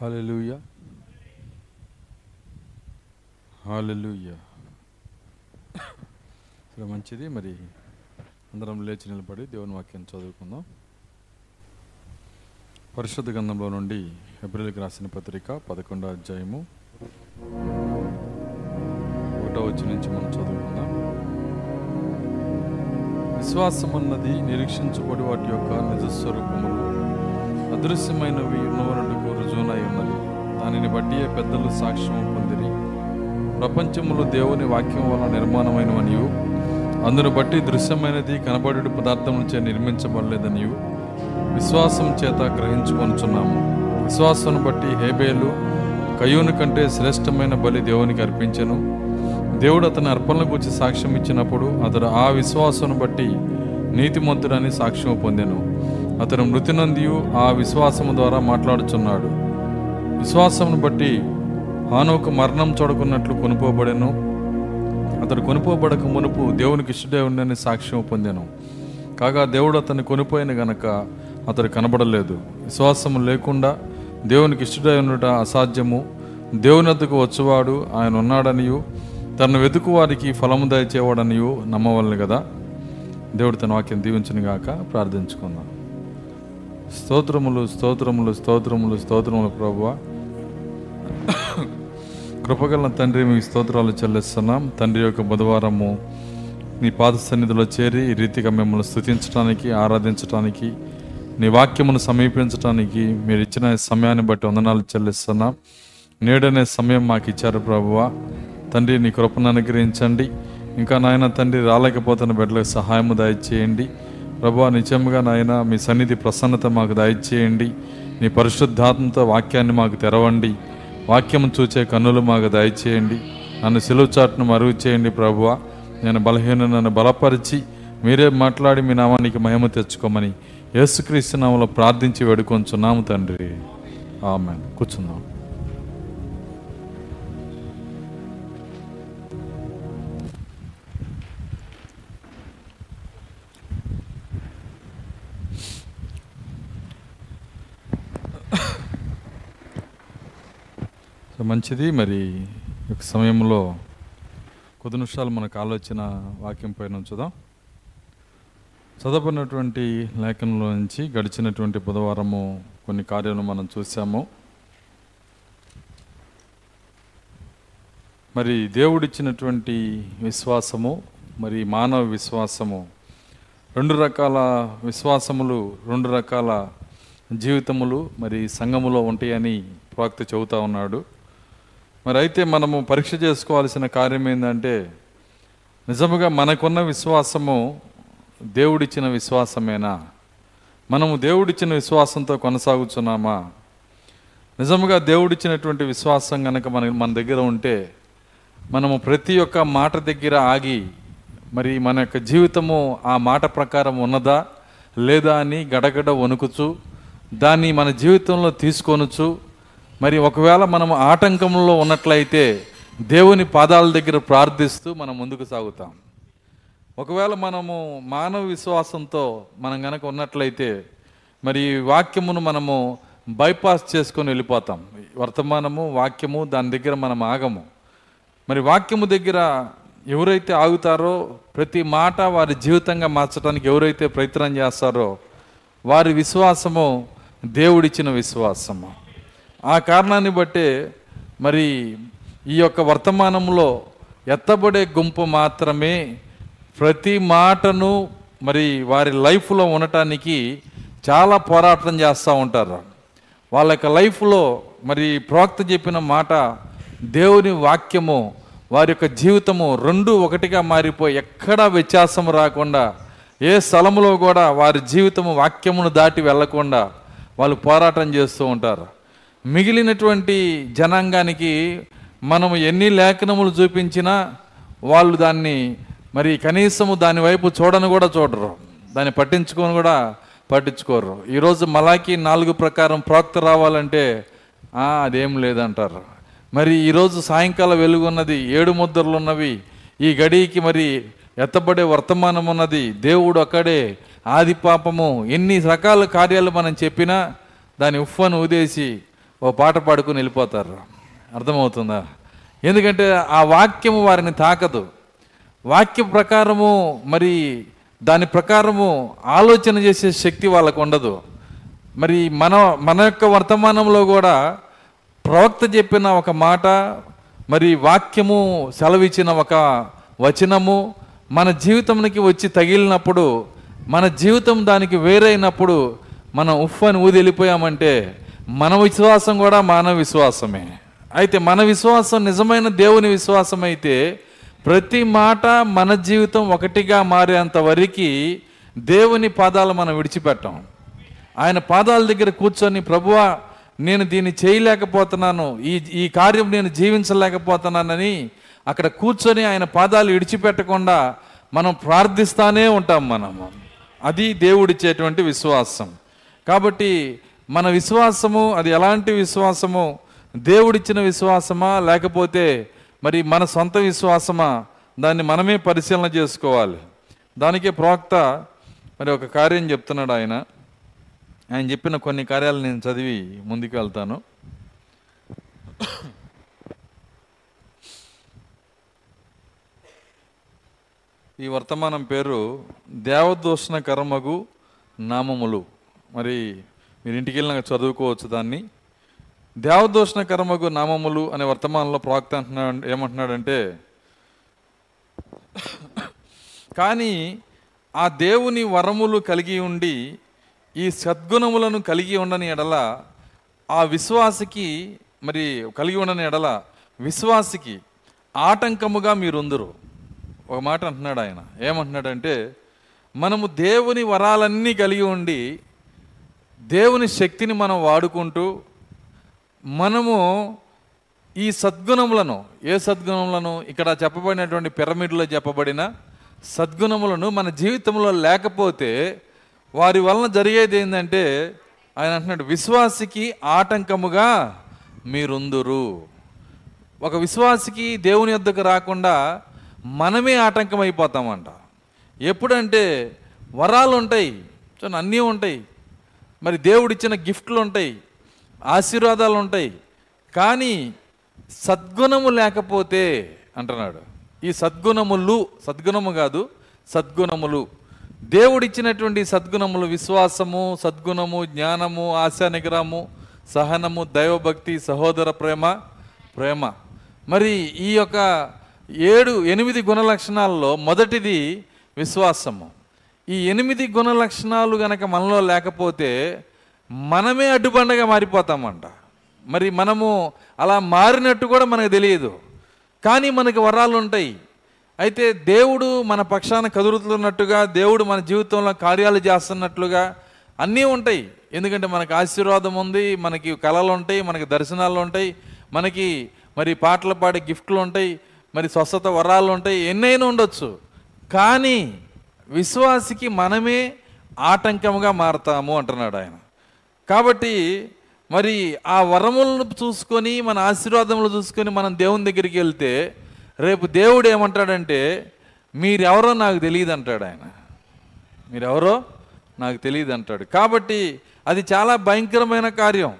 Hallelujah హాలూయా సరే మంచిది. మరి అందరం లేచి నిలబడి దేవుని వాక్యం చదువుకుందాం. పరిశుద్ధ గంధంలో నుండి ఏప్రిల్కి రాసిన పత్రిక పదకొండో అధ్యాయము ఒకటో వచ్చి నుంచి మనం చదువుకుందాం. విశ్వాసమున్నది నిరీక్షించబడి వాటి యొక్క నిజస్వరూపములు అదృశ్యమైనవి ఉన్నవనటుకు రుజువునై ఉన్నది. దానిని బట్టి పెద్దలు సాక్ష్యం పొందిరి. ప్రపంచములు దేవుని వాక్యం వల్ల నిర్మాణమైనవనియు అందును బట్టి దృశ్యమైనది కనబడి పదార్థం నుంచే నిర్మించబడలేదనియు విశ్వాసం చేత గ్రహించుకొనుచున్నాము. విశ్వాసం బట్టి హేబేలు కయ్యూని కంటే శ్రేష్టమైన బలి దేవునికి అర్పించను. దేవుడు అతని అర్పణల గురించి సాక్ష్యం ఇచ్చినప్పుడు అతడు ఆ విశ్వాసం బట్టి నీతిమంతుడని సాక్ష్యం పొందాను. అతను మృతి నందియు ఆ విశ్వాసము ద్వారా మాట్లాడుచున్నాడు. విశ్వాసమును బట్టి హానోకు మరణం చూడకున్నట్లు కొనుకోబడెను అతడు కొనుకోబడక మునుపు దేవునికి ఇష్టడే ఉండని సాక్ష్యం పొందాను. కాగా దేవుడు అతన్ని కొనిపోయిన గనక అతడు కనబడలేదు. విశ్వాసము లేకుండా దేవునికి ఇష్టడై ఉండట అసాధ్యము. దేవుని వద్దకు వచ్చేవాడు ఆయన ఉన్నాడనియు తను వెతుకు వారికి ఫలము దయచేవాడనియు నమ్మవలను కదా దేవుడు తన వాక్యం దీవించును గాక ప్రార్థించుకుందాం. స్తోత్రములు స్తోత్రములు స్తోత్రములు స్తోత్రములు ప్రభు కృపగల తండ్రి మీ స్తోత్రాలు చెల్లిస్తున్నాం. తండ్రి యొక్క బుధవారము నీ పాద సన్నిధిలో చేరి ఈ రీతిగా మిమ్మల్ని స్థుతించడానికి ఆరాధించడానికి నీ వాక్యమును సమీపించడానికి మీరు ఇచ్చిన సమయాన్ని బట్టి వందనాలు చెల్లిస్తున్నాం. నేడనే సమయం మాకు ఇచ్చారు ప్రభువ. తండ్రి నీ కృపను అనుగ్రహించండి. ఇంకా నాయన తండ్రి రాలేకపోతున్న బిడ్డలకు సహాయము దయచేయండి. ప్రభు నిజంగా నాయన మీ సన్నిధి ప్రసన్నత మాకు దయచేయండి. నీ పరిశుద్ధాత్మతో వాక్యాన్ని మాకు తెరవండి. వాక్యం చూచే కన్నులు మాకు దయచేయండి. నన్ను సిలువుచాట్ను మరుగు చేయండి ప్రభువ. నేను బలహీన నన్ను బలపరిచి మీరే మాట్లాడి మీ నామానికి మహిమ తెచ్చుకోమని యేసుక్రీస్తు నామలో ప్రార్థించి వేడుకొంచున్నాము తండ్రి. ఆమె కూర్చున్నాము మంచిది. మరి ఒక సమయంలో కొద్ది నిమిషాలు మనకు ఆలోచన వాక్యం పైన ఉంచుదాం. చదవనటువంటి లేఖనంలో నుంచి గడిచినటువంటి బుధవారము కొన్ని కార్యాలు మనం చూసాము మరి దేవుడిచ్చినటువంటి విశ్వాసము మరి మానవ విశ్వాసము రెండు రకాల విశ్వాసములు రెండు రకాల జీవితములు మరి సంఘములో ఉంటాయని ప్రవక్త చెబుతా ఉన్నాడు. మరి అయితే మనము పరీక్ష చేసుకోవాల్సిన కార్యం ఏంటంటే నిజముగా మనకున్న విశ్వాసము దేవుడిచ్చిన విశ్వాసమేనా? మనము దేవుడిచ్చిన విశ్వాసంతో కొనసాగుతున్నామా నిజముగా దేవుడిచ్చినటువంటి విశ్వాసం కనుక మన మన దగ్గర ఉంటే మనము ప్రతి ఒక్క మాట దగ్గర ఆగి మరి మన యొక్క జీవితము ఆ మాట ప్రకారం ఉన్నదా? లేదా అని గడగడ వణుకుచు దాన్ని మన జీవితంలో తీసుకొనొచ్చు మరి ఒకవేళ మనం ఆటంకంలో ఉన్నట్లయితే దేవుని పాదాల దగ్గర ప్రార్థిస్తూ మనం ముందుకు సాగుతాం. ఒకవేళ మనము మానవ విశ్వాసంతో మనం గనక ఉన్నట్లయితే మరి ఈ వాక్యమును మనము బైపాస్ చేసుకొని వెళ్ళిపోతాం. వర్తమానము వాక్యము దాని దగ్గర మనం ఆగము. మరి వాక్యము దగ్గర ఎవరైతే ఆగుతారో ప్రతి మాట వారి జీవితంగా మార్చడానికి ఎవరైతే ప్రయత్నం చేస్తారో వారి విశ్వాసము దేవుడిచ్చిన విశ్వాసము. ఆ కారణాన్ని బట్టే మరి ఈ యొక్క వర్తమానంలో ఎత్తబడే గుంపు మాత్రమే ప్రతి మాటను మరి వారి లైఫ్లో ఉండటానికి చాలా పోరాటం చేస్తూ ఉంటారు. వాళ్ళ యొక్క లైఫ్లో మరి ప్రవక్త చెప్పిన మాట దేవుని వాక్యము వారి యొక్క జీవితము రెండు ఒకటిగా మారిపోయి ఎక్కడా వ్యత్యాసం రాకుండా ఏ స్థలంలో కూడా వారి జీవితము వాక్యమును దాటి వెళ్ళకుండా వాళ్ళు పోరాటం చేస్తూ ఉంటారు. మిగిలినటువంటి జనాంగానికి మనము ఎన్ని లేఖనములు చూపించినా వాళ్ళు దాన్ని మరి కనీసము దాని వైపు చూడను కూడా చూడరు. దాన్ని పట్టించుకొని కూడా పట్టించుకోరు. ఈరోజు మలాకి నాలుగు ప్రకారం ప్రాక్త రావాలంటే అదేం లేదంటారు. మరి ఈరోజు సాయంకాలం వెలుగున్నది ఏడు ముద్రలు ఉన్నవి ఈ గడికి మరి ఎత్తబడే వర్తమానం ఉన్నది దేవుడు అక్కడే ఆది పాపము ఎన్ని రకాల కార్యాలు మనం చెప్పినా దాని ఉఫ్ఫను ఊదేసి ఓ పాట పాడుకుని వెళ్ళిపోతారు. అర్థమవుతుందా? ఎందుకంటే ఆ వాక్యము వారిని తాకదు. వాక్య ప్రకారము మరి దాని ప్రకారము ఆలోచన చేసే శక్తి వాళ్ళకు ఉండదు. మరి మన మన యొక్క వర్తమానంలో కూడా ప్రవక్త చెప్పిన ఒక మాట మరి వాక్యము సెలవిచ్చిన ఒక వచనము మన జీవితంకి వచ్చి తగిలినప్పుడు మన జీవితం దానికి వేరైనప్పుడు మనం ఉఫ్ అని ఊది వెళ్ళిపోయామంటే మన విశ్వాసం కూడా మానవ విశ్వాసమే. అయితే మన విశ్వాసం నిజమైన దేవుని విశ్వాసం అయితే ప్రతి మాట మన జీవితం ఒకటిగా మారేంత వరకు దేవుని పాదాలు మనం విడిచిపెట్టాం. ఆయన పాదాల దగ్గర కూర్చొని ప్రభువా నేను దీన్ని చేయలేకపోతున్నాను. ఈ ఈ కార్యం నేను జీవించలేకపోతున్నానని అక్కడ కూర్చొని ఆయన పాదాలు విడిచిపెట్టకుండా మనం ప్రార్థిస్తానే ఉంటాం మనము. అది దేవుడిచ్చేటువంటి విశ్వాసం. కాబట్టి మన విశ్వాసము అది ఎలాంటి విశ్వాసము? దేవుడిచ్చిన విశ్వాసమా? లేకపోతే మరి మన సొంత విశ్వాసమా? దాన్ని మనమే పరిశీలన చేసుకోవాలి. దానికే ప్రవక్త మరి ఒక కార్యం చెప్తున్నాడు ఆయన. ఆయన చెప్పిన కొన్ని కార్యాలు నేను చదివి ముందుకు వెళ్తాను ఈ వర్తమానం పేరు దేవదూషణ కర్మగు నామములు. మరి మీరు ఇంటికి వెళ్ళినాక చదువుకోవచ్చు దాన్ని. దేవదోషణ కర్మకు నామములు అనే వర్తమానంలో ప్రవక్త అంటున్నాడు ఏమంటున్నాడంటే కానీ ఆ దేవుని వరములు కలిగి ఉండి ఈ సద్గుణములను కలిగి ఉండని ఎడల ఆ విశ్వాసికి మరి కలిగి ఉండని ఎడల విశ్వాసికి ఆటంకముగా మీరుందరు. ఒక మాట అంటున్నాడు ఆయన. ఏమంటున్నాడంటే మనము దేవుని వరాలన్నీ కలిగి ఉండి దేవుని శక్తిని మనం వాడుకుంటూ మనము ఈ సద్గుణములను ఏ సద్గుణములను ఇక్కడ చెప్పబడినటువంటి పిరమిడ్లో చెప్పబడిన సద్గుణములను మన జీవితంలో లేకపోతే వారి వలన జరిగేది ఏంటంటే ఆయన అంటున్నాడు విశ్వాసికి ఆటంకముగా మీరుందురు. ఒక విశ్వాసికి దేవుని యొద్దకు రాకుండా మనమే ఆటంకం అయిపోతామంట ఎప్పుడంటే వరాలు ఉంటాయి అన్నీ ఉంటాయి. మరి దేవుడిచ్చిన గిఫ్ట్లు ఉంటాయి ఆశీర్వాదాలు ఉంటాయి కానీ సద్గుణము లేకపోతే అంటున్నాడు. ఈ సద్గుణములు సద్గుణము కాదు సద్గుణములు. దేవుడిచ్చినటువంటి సద్గుణములు విశ్వాసము సద్గుణము జ్ఞానము ఆశా నిగ్రహము సహనము దైవభక్తి సహోదర ప్రేమ ప్రేమ. మరి ఈ యొక్క ఏడు ఎనిమిది గుణ లక్షణాల్లో మొదటిది విశ్వాసము. ఈ ఎనిమిది గుణ లక్షణాలు గనక మనలో లేకపోతే మనమే అడ్డుబండగా మారిపోతామంట. మరి మనము అలా మారినట్టు కూడా మనకు తెలియదు. కానీ మనకి వరాలు ఉంటాయి. అయితే దేవుడు మన పక్షాన కదులుతున్నట్టుగా దేవుడు మన జీవితంలో కార్యాలు చేస్తున్నట్లుగా అన్నీ ఉంటాయి. ఎందుకంటే మనకు ఆశీర్వాదం ఉంది మనకి కళలు ఉంటాయి మనకి దర్శనాలు ఉంటాయి మనకి మరి పాటలు పాడే గిఫ్ట్లు ఉంటాయి మరి స్వస్థత వరాలు ఉంటాయి ఎన్నైనా ఉండొచ్చు. కానీ విశ్వాసికి మనమే ఆటంకముగా మారతాము అంటున్నాడు ఆయన. కాబట్టి మరి ఆ వరములను చూసుకొని మన ఆశీర్వాదములు చూసుకొని మనం దేవుని దగ్గరికి వెళ్తే రేపు దేవుడు ఏమంటాడంటే మీరెవరో నాకు తెలియదు అంటాడు ఆయన. మీరెవరో నాకు తెలియదు అంటాడు కాబట్టి అది చాలా భయంకరమైన కార్యం.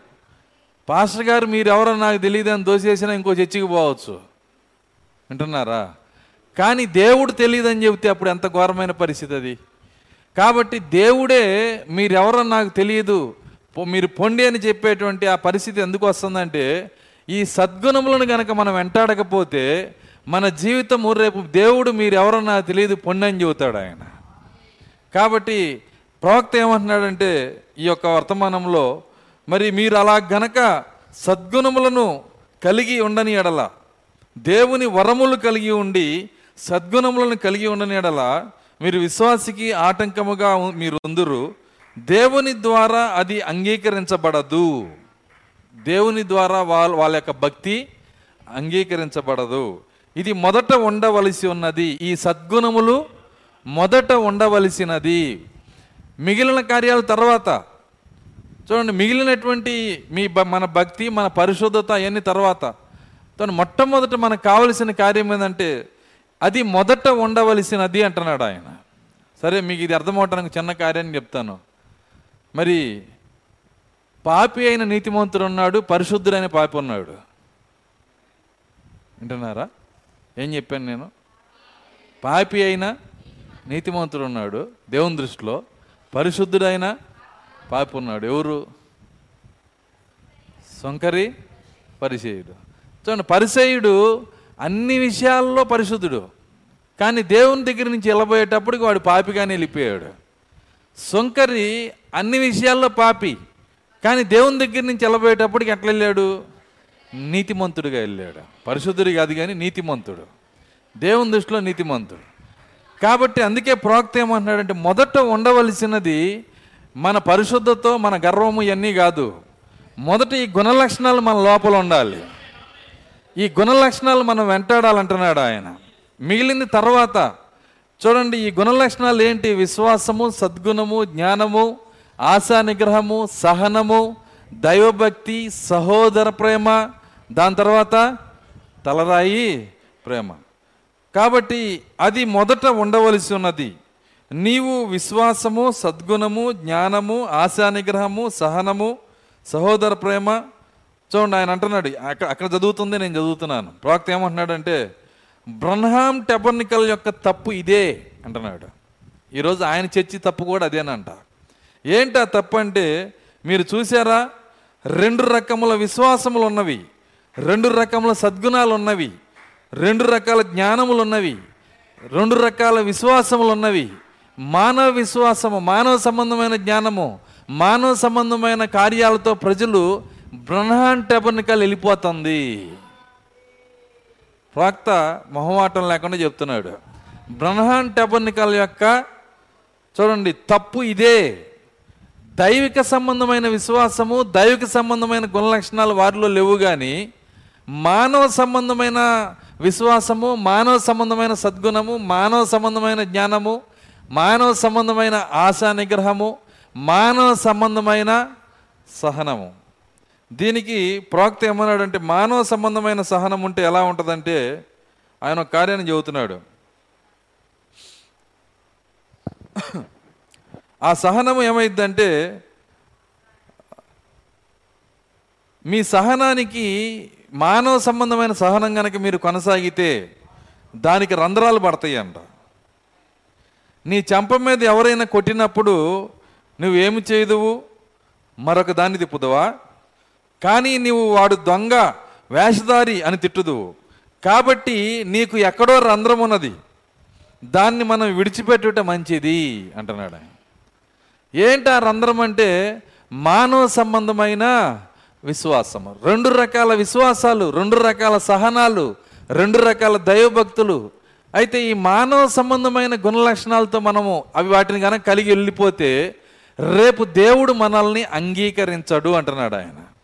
పాస్టర్ గారు మీరెవరో నాకు తెలియదు అని దోసేసినా ఇంకో చర్చికి పోవచ్చు. వింటున్నారా? కానీ దేవుడు తెలియదని చెబితే అప్పుడు ఎంత ఘోరమైన పరిస్థితి అది. కాబట్టి దేవుడే మీరెవరో నాకు తెలియదు. పొ- మీరు పొండి అని చెప్పేటువంటి ఆ పరిస్థితి ఎందుకు వస్తుందంటే ఈ సద్గుణములను గనక మనం వెంటాడకపోతే మన జీవితం రేపు దేవుడు మీరెవరో నాకు తెలియదు పొండి అని చెబుతాడు ఆయన. కాబట్టి ప్రవక్త ఏమంటున్నాడంటే ఈ యొక్క వర్తమానంలో మరి మీరు అలా గనక సద్గుణములను కలిగి ఉండని ఎడల దేవుని వరములు కలిగి ఉండి సద్గుణములను కలిగి ఉండని ఎడల మీరు విశ్వాసికి ఆటంకముగా మీరు ఉందురు దేవుని ద్వారా అది అంగీకరించబడదు. దేవుని ద్వారా వాళ్ళ వాళ్ళ యొక్క భక్తి అంగీకరించబడదు. ఇది మొదట ఉండవలసి ఉన్నది. ఈ సద్గుణములు మొదట ఉండవలసినది. మిగిలిన కార్యాల తర్వాత. చూడండి మిగిలినటువంటి మీ బ- మన భక్తి మన పరిశుద్ధత అవన్నీ తర్వాత. తను మొట్టమొదట మనకు కావలసిన కార్యం ఏంటంటే అది మొదట ఉండవలసినది అంటున్నాడు ఆయన. సరే మీకు ఇది అర్థమవటానికి చిన్న కార్యాన్ని చెప్తాను. మరి పాపి అయిన నీతిమంతుడు ఉన్నాడు పరిశుద్ధుడైన పాపి ఉన్నాడు. వింటున్నారా? ఏం చెప్పాను నేను? పాపి అయిన నీతిమంతుడు ఉన్నాడు దేవుని దృష్టిలో పరిశుద్ధుడైన పాపి ఉన్నాడు. ఎవరు? సొంకరి పరిసేయుడు చూడండి పరిసేయుడు అన్ని విషయాల్లో పరిశుద్ధుడు. కానీ దేవుని దగ్గర నుంచి వెళ్ళబోయేటప్పటికి వాడు పాపిగానే వెళ్ళిపోయాడు. సొంకరి అన్ని విషయాల్లో పాపి. కానీ దేవుని దగ్గర నుంచి వెళ్ళబోయేటప్పటికి ఎట్లా వెళ్ళాడు? నీతిమంతుడిగా వెళ్ళాడు. పరిశుద్ధుడు కాదు కానీ నీతిమంతుడు. దేవుని దృష్టిలో నీతిమంతుడు. కాబట్టి అందుకే ప్రోక్త ఏమంటున్నాడంటే మొదట ఉండవలసినది మన పరిశుద్ధతో మన గర్వము ఇవన్నీ కాదు. మొదట ఈ గుణ లక్షణాలు మన లోపల ఉండాలి. ఈ గుణ లక్షణాలు మనం వెంటాడాలంటున్నాడు ఆయన. మిగిలింది తర్వాత చూడండి ఈ గుణ లక్షణాలు ఏంటి? విశ్వాసము సద్గుణము జ్ఞానము ఆశా నిగ్రహము సహనము దైవభక్తి సహోదర ప్రేమ దాని తర్వాత తలరాయి ప్రేమ. కాబట్టి అది మొదట ఉండవలసి ఉన్నది. నీవు విశ్వాసము సద్గుణము జ్ఞానము ఆశా నిగ్రహము సహనము సహోదర ప్రేమ చూడండి ఆయన అంటున్నాడు అక్కడ అక్కడ చదువుతుంది నేను చదువుతున్నాను. ప్రవక్త ఏమంటున్నాడంటే బ్రహ్మాం టెబర్నికల్ యొక్క తప్పు ఇదే అంటున్నాడు. ఈరోజు ఆయన చర్చి తప్పు కూడా అదేనంట. ఏంటి ఆ తప్పు అంటే మీరు చూసారా రెండు రకముల విశ్వాసములు ఉన్నవి రెండు రకముల సద్గుణాలు ఉన్నవి రెండు రకాల జ్ఞానములు ఉన్నవి రెండు రకాల విశ్వాసములు ఉన్నవి మానవ విశ్వాసము మానవ సంబంధమైన జ్ఞానము మానవ సంబంధమైన కార్యాలతో ప్రజలు బ్రహ్మాండ టెబర్నికల్ వెళ్ళిపోతుంది. ప్రాక్త మొహమాటం లేకుండా చెప్తున్నాడు. బ్రహ్మాన్ టెబర్నికల్ యొక్క చూడండి తప్పు ఇదే. దైవిక సంబంధమైన విశ్వాసము దైవిక సంబంధమైన గుణలక్షణాలు వారిలో లేవు కానీ మానవ సంబంధమైన విశ్వాసము మానవ సంబంధమైన సద్గుణము మానవ సంబంధమైన జ్ఞానము మానవ సంబంధమైన ఆశా నిగ్రహము మానవ సంబంధమైన సహనము. దీనికి ప్రోక్త ఏమన్నాడంటే మానవ సంబంధమైన సహనం ఉంటే ఎలా ఉంటుందంటే ఆయన ఒక కార్యాన్ని చెబుతున్నాడు. ఆ సహనము ఏమైందంటే మీ సహనానికి మానవ సంబంధమైన సహనం కనుక మీరు కొనసాగితే దానికి రంధ్రాలు పడతాయి అంట నీ చెంప మీద ఎవరైనా కొట్టినప్పుడు నువ్వేమి చేయదువు? మరొక దాన్ని తిప్పుదవా? కానీ నీవు వాడు దొంగ వేషధారి అని తిట్టుదు. కాబట్టి నీకు ఎక్కడో రంధ్రం ఉన్నది. దాన్ని మనం విడిచిపెట్టుట మంచిది అంటున్నాడు ఏంటి ఆ రంధ్రం అంటే? మానవ సంబంధమైన విశ్వాసము. రెండు రకాల విశ్వాసాలు రెండు రకాల సహనాలు రెండు రకాల దైవభక్తులు. అయితే ఈ మానవ సంబంధమైన గుణ లక్షణాలతో మనము అవి వాటిని కనుక కలిగి వెళ్ళిపోతే రేపు దేవుడు మనల్ని అంగీకరించడు అంటున్నాడు ఆయన.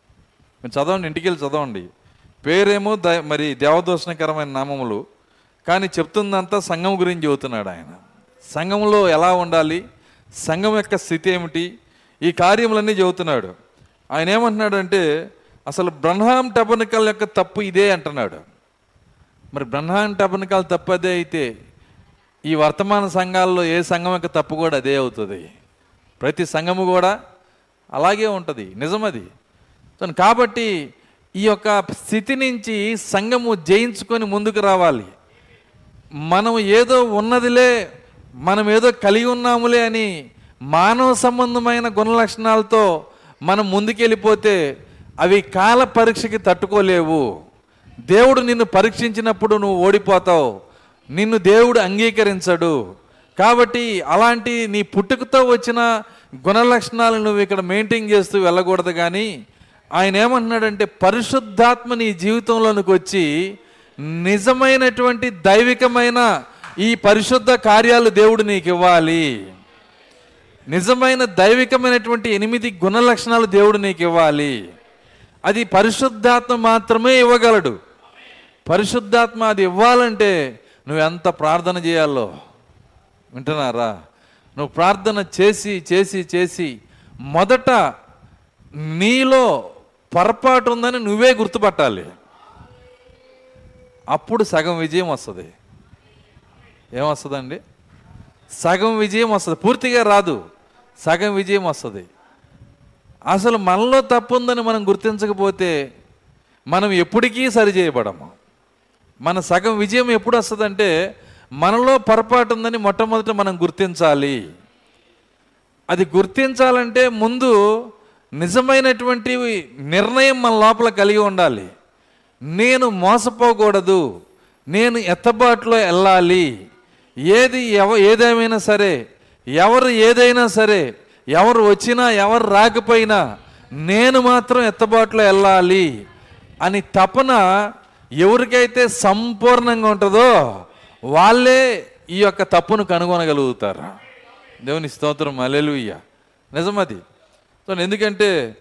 మీరు చదవండి ఇంటికి వెళ్ళి చదవండి. పేరేమో ద మరి దేవదోషణకరమైన నామములు కానీ చెప్తుందంతా సంఘం గురించి చెబుతున్నాడు ఆయన. సంఘంలో ఎలా ఉండాలి? సంఘం యొక్క స్థితి ఏమిటి? ఈ కార్యములన్నీ చెబుతున్నాడు. ఆయన ఏమంటున్నాడంటే అసలు బ్రహ్మాం టబనికల్ యొక్క తప్పు ఇదే అంటున్నాడు. మరి బ్రహ్మాం టబనికల్ తప్పు అదే అయితే ఈ వర్తమాన సంఘాల్లో ఏ సంఘం యొక్క తప్పు కూడా అదే అవుతుంది. ప్రతి సంఘము కూడా అలాగే ఉంటుంది. నిజమది. కాబట్టి ఈ యొక్క స్థితి నుంచి సంఘము జయించుకొని ముందుకు రావాలి. మనం ఏదో ఉన్నదిలే మనం ఏదో కలిగి ఉన్నాములే అని మానవ సంబంధమైన గుణ లక్షణాలతో మనం ముందుకెళ్ళిపోతే అవి కాల పరీక్షకి తట్టుకోలేవు. దేవుడు నిన్ను పరీక్షించినప్పుడు నువ్వు ఓడిపోతావు. నిన్ను దేవుడు అంగీకరించడు. కాబట్టి అలాంటి నీ పుట్టుకతో వచ్చిన గుణ లక్షణాలు నువ్వు ఇక్కడ మెయింటైన్ చేస్తూ వెళ్ళకూడదు కానీ ఆయన ఏమంటున్నాడంటే పరిశుద్ధాత్మ నీ జీవితంలోనికి వచ్చి నిజమైనటువంటి దైవికమైన ఈ పరిశుద్ధ కార్యాలు దేవుడు నీకు ఇవ్వాలి. నిజమైన దైవికమైనటువంటి ఎనిమిది గుణ లక్షణాలు దేవుడు నీకు ఇవ్వాలి. అది పరిశుద్ధాత్మ మాత్రమే ఇవ్వగలడు. పరిశుద్ధాత్మ అది ఇవ్వాలంటే నువ్వు ఎంత ప్రార్థన చేయాలో? వింటున్నారా? నువ్వు ప్రార్థన చేసి చేసి చేసి మొదట నీలో పొరపాటు ఉందని నువ్వే గుర్తుపట్టాలి. అప్పుడు సగం విజయం వస్తుంది. ఏమొస్తుందండి? సగం విజయం వస్తుంది. పూర్తిగా రాదు. సగం విజయం వస్తుంది. అసలు మనలో తప్పు ఉందని మనం గుర్తించకపోతే మనం ఎప్పటికీ సరి చేయబడము మన సగం విజయం ఎప్పుడు వస్తుందంటే మనలో పొరపాటు ఉందని మొట్టమొదట మనం గుర్తించాలి. అది గుర్తించాలంటే ముందు నిజమైనటువంటి నిర్ణయం మన లోపల కలిగి ఉండాలి. నేను మోసపోకూడదు. నేను ఎత్తబాటులో వెళ్ళాలి. ఏది ఎవ ఏదేమైనా సరే ఎవరు ఏదైనా సరే ఎవరు వచ్చినా ఎవరు రాకపోయినా నేను మాత్రం ఎత్తబాటులో వెళ్ళాలి అని తపన ఎవరికైతే సంపూర్ణంగా ఉంటుందో వాళ్ళే ఈ యొక్క తప్పును కనుగొనగలుగుతారు? దేవుని స్తోత్రం. అలెలుయ్య నిజమది. సో ఎందుకంటే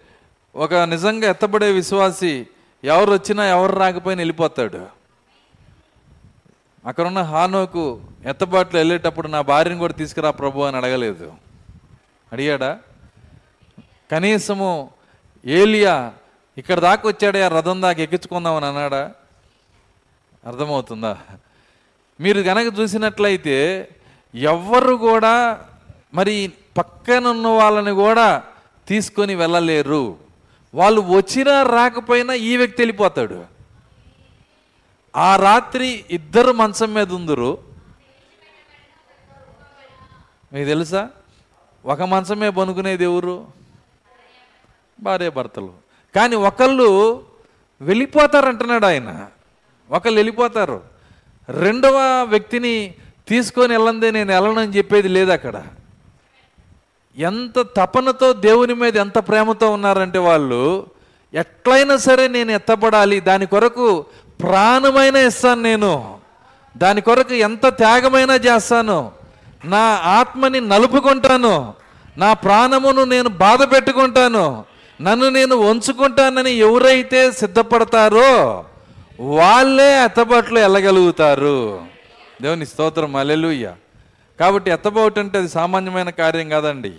ఒక నిజంగా ఎత్తబడే విశ్వాసి ఎవరు వచ్చినా ఎవరు రాకపోయినా వెళ్ళిపోతాడు. అక్కడున్న హానోకు ఎత్తబాట్లు వెళ్ళేటప్పుడు నా భార్యను కూడా తీసుకురా ప్రభు అని అడగలేదు. అడిగాడా? కనీసము ఏలియా ఇక్కడ దాకా వచ్చాడే ఆ రథం దాకా ఎక్కించుకుందామని అన్నాడా? అర్థమవుతుందా? మీరు కనుక చూసినట్లయితే ఎవ్వరు కూడా మరి పక్కన ఉన్న వాళ్ళని కూడా తీసుకొని వెళ్ళలేరు. వాళ్ళు వచ్చినా రాకపోయినా ఈ వ్యక్తి వెళ్ళిపోతాడు. ఆ రాత్రి ఇద్దరు మంచం మీద ఉందరు. మీకు తెలుసా? ఒక మంచమే పనుకునేది ఎవరు? భార్య భర్తలు. కానీ ఒకళ్ళు వెళ్ళిపోతారంటున్నాడు ఆయన. ఒకళ్ళు వెళ్ళిపోతారు. రెండవ వ్యక్తిని తీసుకొని వెళ్ళందే నేను వెళ్ళనని చెప్పేది లేదు అక్కడ. ఎంత తపనతో దేవుని మీద ఎంత ప్రేమతో ఉన్నారంటే వాళ్ళు ఎట్లయినా సరే నేను ఎత్తబడాలి దాని కొరకు ప్రాణమైన ఇస్తాను నేను. దాని కొరకు ఎంత త్యాగమైనా చేస్తాను. నా ఆత్మని నలుపుకుంటాను. నా ప్రాణమును నేను బాధ పెట్టుకుంటాను. నన్ను నేను వంచుకుంటానని ఎవరైతే సిద్ధపడతారో వాళ్ళే ఎత్తబాట్లు వెళ్ళగలుగుతారు దేవుని స్తోత్రం. అలెలుయ్యా కాబట్టి ఎత్తబాటు అంటే అది సామాన్యమైన కార్యం కాదండి.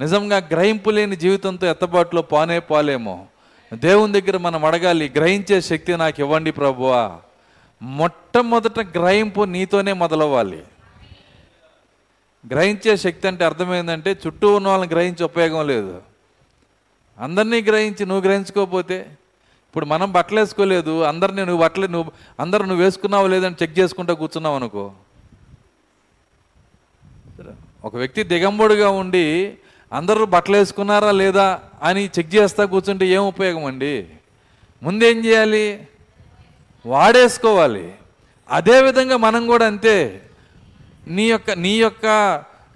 నిజంగా గ్రహింపు లేని జీవితంతో ఎత్తబాటులో పోనే పోలేమో. దేవుని దగ్గర మనం అడగాలి గ్రహించే శక్తి నాకు ఇవ్వండి ప్రభువా. మొట్టమొదట గ్రహింపు నీతోనే మొదలవ్వాలి. గ్రహించే శక్తి అంటే అర్థమైందంటే చుట్టూ ఉన్న వాళ్ళని గ్రహించి ఉపయోగం లేదు. అందరినీ గ్రహించి నువ్వు గ్రహించుకోకపోతే ఇప్పుడు మనం బట్టలు వేసుకోలేదు అందరినీ నువ్వు బట్టలు నువ్వు అందరు నువ్వు వేసుకున్నావు లేదని చెక్ చేసుకుంటూ కూర్చున్నావు అనుకో. ఒక వ్యక్తి దిగంబుడుగా ఉండి అందరూ బట్టలు వేసుకున్నారా లేదా అని చెక్ చేస్తా కూర్చుంటే ఏం ఉపయోగం అండి? ముందేం చేయాలి? వాడేసుకోవాలి. అదేవిధంగా మనం కూడా అంతే. నీ యొక్క నీ యొక్క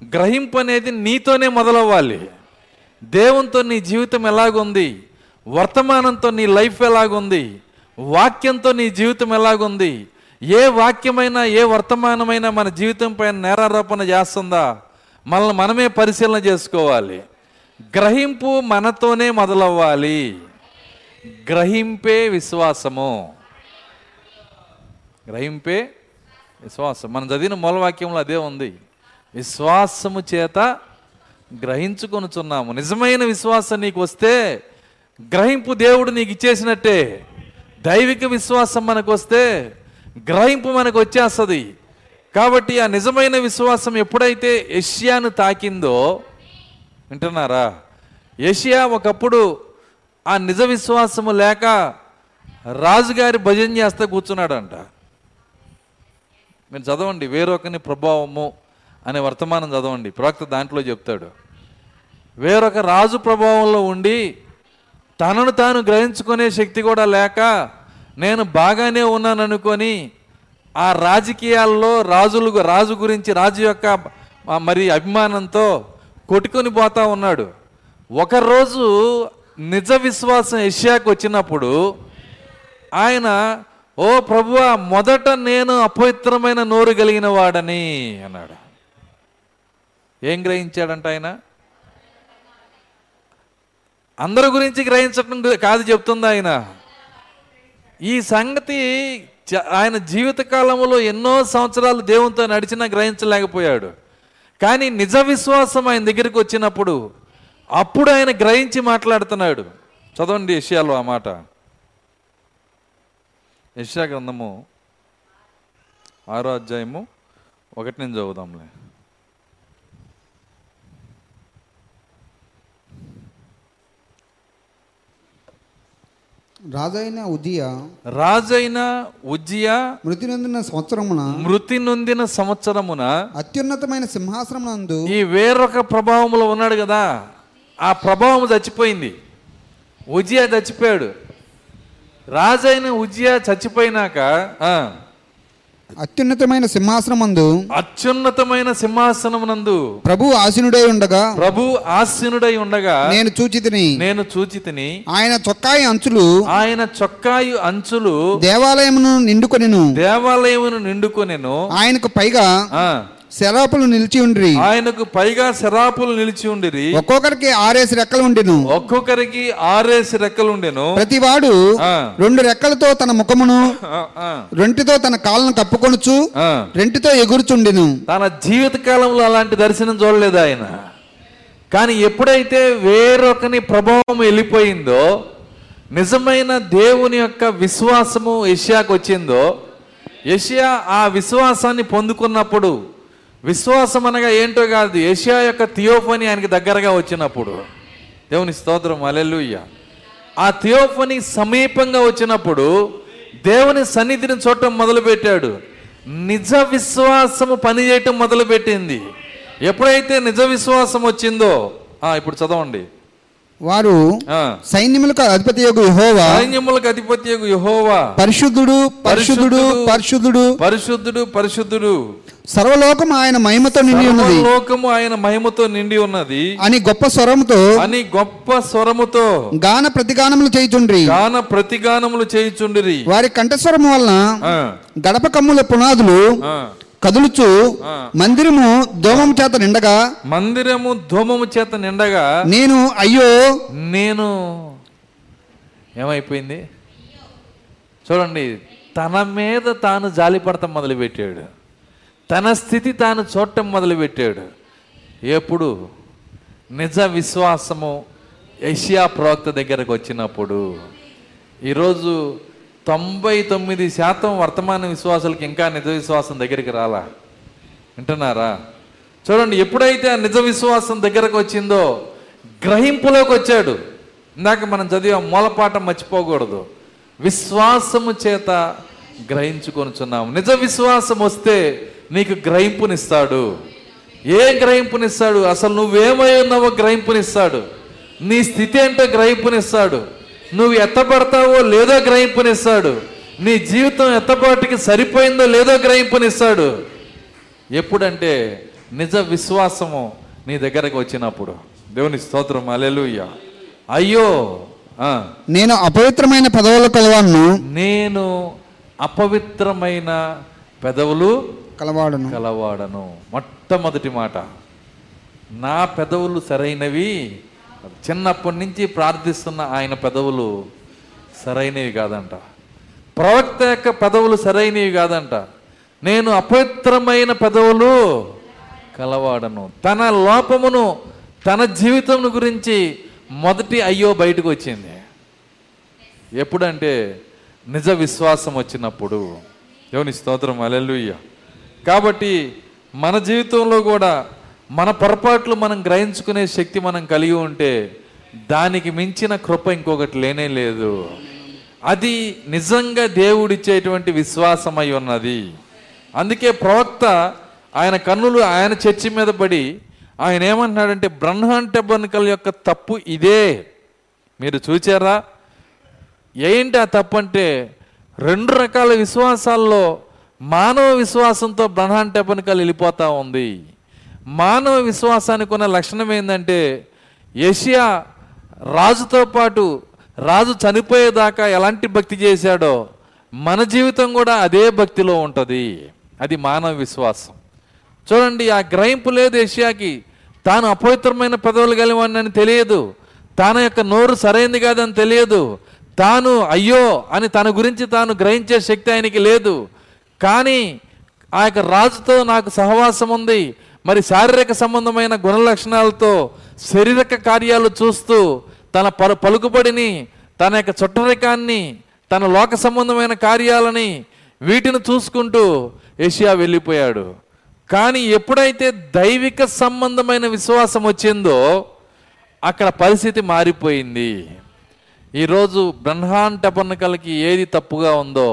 గ్రహింపు అనేది నీతోనే మొదలవ్వాలి. దేవునితో నీ జీవితం ఎలాగుంది? వర్తమానంతో నీ లైఫ్ ఎలాగుంది? వాక్యంతో నీ జీవితం ఎలాగుంది? ఏ వాక్యమైనా ఏ వర్తమానమైనా మన జీవితం పైన నేరారోపణ చేస్తుందా? మనల్ని మనమే పరిశీలన చేసుకోవాలి. గ్రహింపు మనతోనే మొదలవ్వాలి. గ్రహింపే విశ్వాసము. గ్రహింపే విశ్వాసం. మనం చదివిన మూలవాక్యంలో అదే ఉంది. విశ్వాసము చేత గ్రహించుకొనుచున్నాము. నిజమైన విశ్వాసం నీకు వస్తే గ్రహింపు దేవుడు నీకు ఇచ్చేసినట్టే. దైవిక విశ్వాసం మనకు వస్తే గ్రహింపు మనకు వచ్చేస్తుంది. కాబట్టి ఆ నిజమైన విశ్వాసం ఎప్పుడైతే ఏషియాను తాకిందో వింటున్నారా? ఏషియా ఒకప్పుడు ఆ నిజ విశ్వాసము లేక రాజుగారి భజన చేస్తే కూర్చున్నాడంట. మీరు చదవండి వేరొకని ప్రభావము అనే వర్తమానం చదవండి. ప్రవక్త దాంట్లో చెప్తాడు. వేరొక రాజు ప్రభావంలో ఉండి తనను తాను గ్రహించుకునే శక్తి కూడా లేక నేను బాగానే ఉన్నాననుకొని ఆ రాజకీయాల్లో రాజులు రాజు గురించి రాజు యొక్క మరి అభిమానంతో కొట్టుకొని పోతా ఉన్నాడు. ఒకరోజు నిజ విశ్వాసం ఏషియాకు వచ్చినప్పుడు ఆయన ఓ ప్రభువా మొదట నేను అపవిత్రమైన నోరు కలిగిన వాడని అన్నాడు. ఏం గ్రహించాడంట ఆయన? అందరి గురించి గ్రహించడం కాదు చెప్తుంది ఆయన. ఈ సంగతి ఆయన జీవిత కాలంలో ఎన్నో సంవత్సరాలు దేవునితో నడిచినా గ్రహించలేకపోయాడు. కానీ నిజ విశ్వాసం ఆయన దగ్గరికి వచ్చినప్పుడు అప్పుడు ఆయన గ్రహించి మాట్లాడుతున్నాడు. చదవండి విషయాలు ఆ మాట. యెషయా గ్రంథము ఆరో అధ్యాయము ఒకటి నుంచి చదువుదాంలే. రాజైన ఉదయ రాజైన ఉజ్జియా మృతి నొందిన సంవత్సరమున మృతి నొందిన సంవత్సరమున అత్యున్నతమైన సింహాసనమునందు ఈ వేరొక ప్రభావంలో ఉన్నాడు కదా ఆ ప్రభావం చచ్చిపోయింది. ఉజ్జియా చచ్చిపోయాడు. రాజైన ఉజ్జియా చచ్చిపోయినాక ఆ, అత్యున్నతమైన సింహాసనమందు అత్యున్నతమైన సింహాసనమునందు ప్రభు ఆసీనుడై ఉండగా ప్రభు ఆసీనుడై ఉండగా నేను చూచితిని. నేను చూచితిని. ఆయన చొక్కాయి అంచులు ఆయన చొక్కాయు అంచులు దేవాలయమును నిండుకొనెను. దేవాలయమును నిండుకొనెను. ఆయనకు పైగా శరాపులు నిలిచి ఉండ్రి. ఆయనకు పైగా శరాపులు నిలిచి ఉండిరి. ఒక్కొక్కరికి ఆరేసి రెక్కలు ఉండెను. ఒక్కొక్కరికి ఆరేసి రెక్కలుండెను ప్రతివాడు ఆ, రెండు రెక్కలతో తన ముఖమును రెంటితో తన కాళ్ళను కప్పుకొనుచు. రెంటితో ఎగురుచుండెను. తన జీవిత కాలంలో అలాంటి దర్శనం చూడలేదు ఆయన. కానీ ఎప్పుడైతే వేరొకని ప్రభావం వెళ్ళిపోయిందో నిజమైన దేవుని యొక్క విశ్వాసము యష్యాకు వచ్చిందో యష్యా ఆ విశ్వాసాన్ని పొందుకున్నప్పుడు విశ్వాసం అనగా ఏంటో కాదు ఏషియా యొక్క థియోఫనీ ఆయనకి దగ్గరగా వచ్చినప్పుడు. దేవుని స్తోత్రం అలెలుయ్య ఆ థియోఫనీ సమీపంగా వచ్చినప్పుడు దేవుని సన్నిధిని చూడటం మొదలుపెట్టాడు. నిజ విశ్వాసము పనిచేయటం మొదలుపెట్టింది. ఎప్పుడైతే నిజ విశ్వాసం వచ్చిందో ఇప్పుడు చదవండి. వారు సైన్యములకు అధిపతి యొక్క యెహోవా. సైన్యములకు అధిపతి యెహోవా. పరిశుద్ధుడు పరిశుద్ధుడు పరిశుద్ధుడు పరిశుద్ధుడు. పరిశుద్ధుడు సర్వలోకం ఆయన మహిమతో నిండి ఉన్నది. లోకము ఆయన మహిమతో నిండి ఉన్నది. అని గొప్ప స్వరముతో అని గొప్ప స్వరముతో గాన ప్రతిగానములు చేయుచుండ్రి. గాన ప్రతిగానములు చేయుచుండిరి. వారి కంఠస్వరము వలన గడప కమ్ముల పునాదులు. కదులుచు. మందిరము దోమం చేత నిండగా మందిరము ధూమము చేత నిండగా నేను అయ్యో నేను ఏమైపోయింది? చూడండి తన మీద తాను జాలిపడటం మొదలుపెట్టాడు. తన స్థితి తాను చూడటం మొదలుపెట్టాడు. ఎప్పుడు? నిజ విశ్వాసము ఏషియా ప్రవక్త దగ్గరకు వచ్చినప్పుడు. ఈరోజు తొంభై తొమ్మిది శాతం వర్తమాన విశ్వాసాలకి ఇంకా నిజ విశ్వాసం దగ్గరికి రాలా? వింటున్నారా? చూడండి ఎప్పుడైతే ఆ నిజ విశ్వాసం దగ్గరకు వచ్చిందో గ్రహింపులోకి వచ్చాడు. ఇందాక మనం చదివే మూలపాఠం మర్చిపోకూడదు. విశ్వాసము చేత గ్రహించుకొనుచున్నాము. నిజ విశ్వాసం వస్తే నీకు గ్రహింపునిస్తాడు. ఏ గ్రహింపునిస్తాడు? అసలు నువ్వేమై ఉన్నావో గ్రహింపునిస్తాడు. నీ స్థితి ఏంటో గ్రహింపునిస్తాడు. నువ్వు ఎత్తపడతావో లేదో గ్రహింపునిస్తాడు. నీ జీవితం ఎత్తపాటికి సరిపోయిందో లేదో గ్రహింపునిస్తాడు. ఎప్పుడంటే నిజ విశ్వాసము నీ దగ్గరకు వచ్చినప్పుడు. దేవుని స్తోత్రం అలెలుయ్య అయ్యో నేను అపవిత్రమైన పదవుల కలవాను నేను అపవిత్రమైన పెదవులు కలవాడను. కలవాడను. మొట్టమొదటి మాట. నా పెదవులు సరైనవి చిన్నప్పటి నుంచి ప్రార్థిస్తున్న ఆయన పెదవులు సరైనవి కాదంట. ప్రవక్త యొక్క పెదవులు సరైనవి కాదంట. నేను అపవిత్రమైన పెదవులు కలవాడను. తన లోపమును తన జీవితం గురించి మొదటి అయ్యో బయటకు వచ్చింది. ఎప్పుడంటే నిజ విశ్వాసం వచ్చినప్పుడు. దేవుని స్తోత్రం అలెలుయ్య కాబట్టి మన జీవితంలో కూడా మన పొరపాట్లు మనం గ్రహించుకునే శక్తి మనం కలిగి ఉంటే దానికి మించిన కృప ఇంకొకటి లేనే లేదు. అది నిజంగా దేవుడిచ్చేటువంటి విశ్వాసమై ఉన్నది. అందుకే ప్రవక్త ఆయన కన్నులు ఆయన చర్చి మీద పడి ఆయన ఏమంటున్నాడంటే బ్రహ్మాండ బనుకల యొక్క తప్పు ఇదే. మీరు చూచారా? ఏంటి ఆ తప్పు అంటే రెండు రకాల విశ్వాసాల్లో మానవ విశ్వాసంతో బ్రహ్మాండ టెపనికలు వెళ్ళిపోతూ ఉంది. మానవ విశ్వాసానికి ఉన్న లక్షణం ఏంటంటే ఏషియా రాజుతో పాటు రాజు చనిపోయేదాకా ఎలాంటి భక్తి చేశాడో మన జీవితం కూడా అదే భక్తిలో ఉంటుంది. అది మానవ విశ్వాసం. చూడండి ఆ గ్రహింపు లేదు ఏషియాకి తాను అపవిత్రమైన పెదవులు కలివాడినని తెలియదు. తన యొక్క నోరు సరైంది కాదని తెలియదు. తాను అయ్యో అని తన గురించి తాను గ్రహించే శక్తి ఆయనకి లేదు. కానీ ఆ యొక్క రాజుతో నాకు సహవాసం ఉంది. మరి శారీరక సంబంధమైన గుణ లక్షణాలతో శారీరక కార్యాలు చూస్తూ తన పలు పలుకుబడిని తన యొక్క చుట్టరికాన్ని తన లోక సంబంధమైన కార్యాలని వీటిని చూసుకుంటూ ఏషియా వెళ్ళిపోయాడు. కానీ ఎప్పుడైతే దైవిక సంబంధమైన విశ్వాసం వచ్చిందో అక్కడ పరిస్థితి మారిపోయింది. ఈరోజు బ్రహ్మాండ టపర్ణకలకి ఏది తప్పుగా ఉందో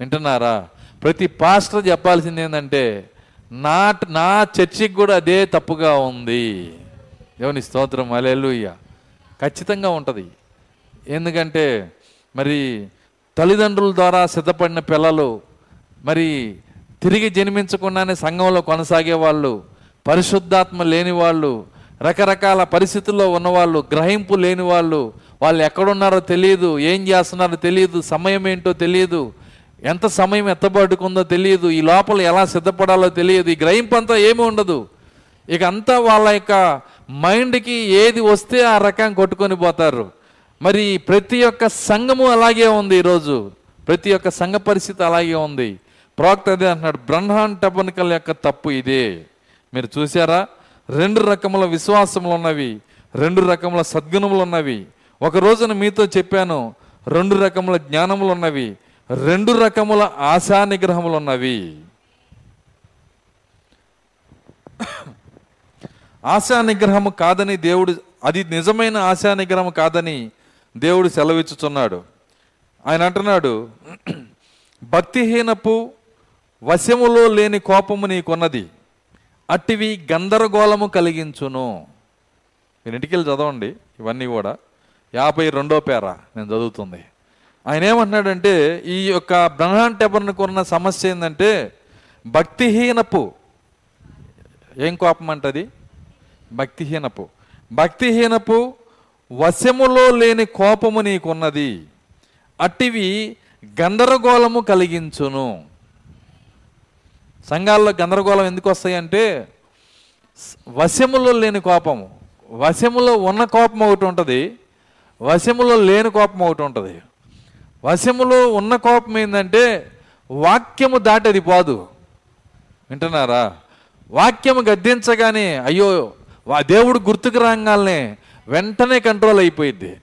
వింటున్నారా? ప్రతి పాస్టర్ చెప్పాల్సింది ఏంటంటే నా నా చర్చికి కూడా అదే తప్పుగా ఉంది. దేవుని స్తోత్రం అలెలుయ్య ఖచ్చితంగా ఉంటుంది. ఎందుకంటే మరి తల్లిదండ్రుల ద్వారా సిద్ధపడిన పిల్లలు మరి తిరిగి జన్మించకుండానే సంఘంలో కొనసాగే వాళ్ళు పరిశుద్ధాత్మ లేని వాళ్ళు రకరకాల పరిస్థితుల్లో ఉన్నవాళ్ళు గ్రహింపు లేని వాళ్ళు వాళ్ళు ఎక్కడున్నారో తెలియదు ఏం చేస్తున్నారో తెలియదు సమయం ఏంటో తెలియదు ఎంత సమయం ఎత్తబడుకుందో తెలియదు. ఈ లోపల ఎలా సిద్ధపడాలో తెలియదు. ఈ గ్రహింపు అంతా ఏమీ ఉండదు. ఇక అంతా వాళ్ళ యొక్క మైండ్కి ఏది వస్తే ఆ రకం కొట్టుకొని పోతారు. మరి ప్రతి ఒక్క సంఘము అలాగే ఉంది ఈరోజు. ప్రతి ఒక్క సంఘ పరిస్థితి అలాగే ఉంది. ప్రవక్త అదే అంటున్నాడు బ్రహ్మాండ టబనికల యొక్క తప్పు ఇదే. మీరు చూసారా రెండు రకముల విశ్వాసములు ఉన్నవి రెండు రకముల సద్గుణములు ఉన్నవి ఒక రోజున మీతో చెప్పాను రెండు రకముల జ్ఞానములు ఉన్నవి రెండు రకముల ఆశా నిగ్రహములు ఉన్నవి ఆశా నిగ్రహము కాదని దేవుడు అది నిజమైన ఆశా నిగ్రహం కాదని దేవుడు సెలవిచ్చుచున్నాడు. ఆయన అంటున్నాడు భక్తిహీనపు వశములో లేని కోపము నీకున్నది అట్టివి గందరగోళము కలిగించును. మీరు ఇంటికి వెళ్ళి చదవండి ఇవన్నీ కూడా. యాభై రెండో పేర నేను చదువుతుంది. ఆయన ఏమంటున్నాడంటే ఈ యొక్క బ్రహ్మాండ టెబర్నికి ఉన్న సమస్య ఏంటంటే భక్తిహీనపు. ఏం కోపం అంటది? భక్తిహీనపు. భక్తిహీనపు వశములో లేని కోపము నీకున్నది. అట్టివి గందరగోళము కలిగించును. సంఘాల్లో గందరగోళం ఎందుకు వస్తాయంటే వశములో లేని కోపము. వశములో ఉన్న కోపం ఒకటి ఉంటుంది. వశములో లేని కోపం ఒకటి ఉంటుంది. వశములో ఉన్న కోపం ఏంటంటే వాక్యము దాటది పోదు. వింటున్నారా? వాక్యము గద్దించగానే అయ్యో వా దేవుడు గుర్తుకు రాగానే వెంటనే కంట్రోల్ అయిపోయింది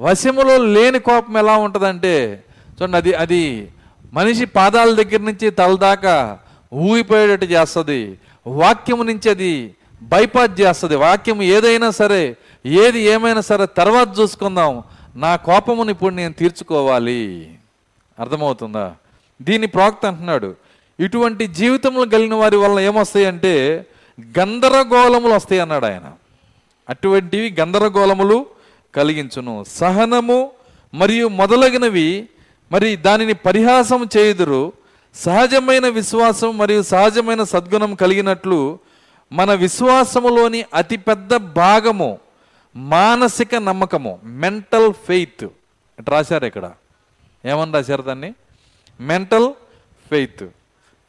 వశములో లేని కోపం ఎలా ఉంటుందంటే చూడండి అది అది మనిషి పాదాల దగ్గర నుంచి తల దాకా ఊగిపోయేటట్టు చేస్తుంది. వాక్యము నుంచి అది బైపాస్ చేస్తుంది. వాక్యం ఏదైనా సరే ఏది ఏమైనా సరే తర్వాత చూసుకుందాం. నా కోపమును ఇప్పుడు నేను తీర్చుకోవాలి. అర్థమవుతుందా? దీని ప్రాక్త అంటున్నాడు ఇటువంటి జీవితంలో కలిగిన వారి వల్ల ఏమొస్తాయంటే గందరగోళములు వస్తాయి అన్నాడు ఆయన. అటువంటివి గందరగోళములు కలిగించును. సహనము మరియు మొదలగినవి మరి దానిని పరిహాసం చేయుదురు. సహజమైన విశ్వాసం మరియు సహజమైన సద్గుణం కలిగినట్లు మన విశ్వాసములోని అతిపెద్ద భాగము మానసిక నమ్మకము మెంటల్ ఫెయిత్ రాశారు ఇక్కడ? ఏమని రాశారు దాన్ని? మెంటల్ ఫెయిత్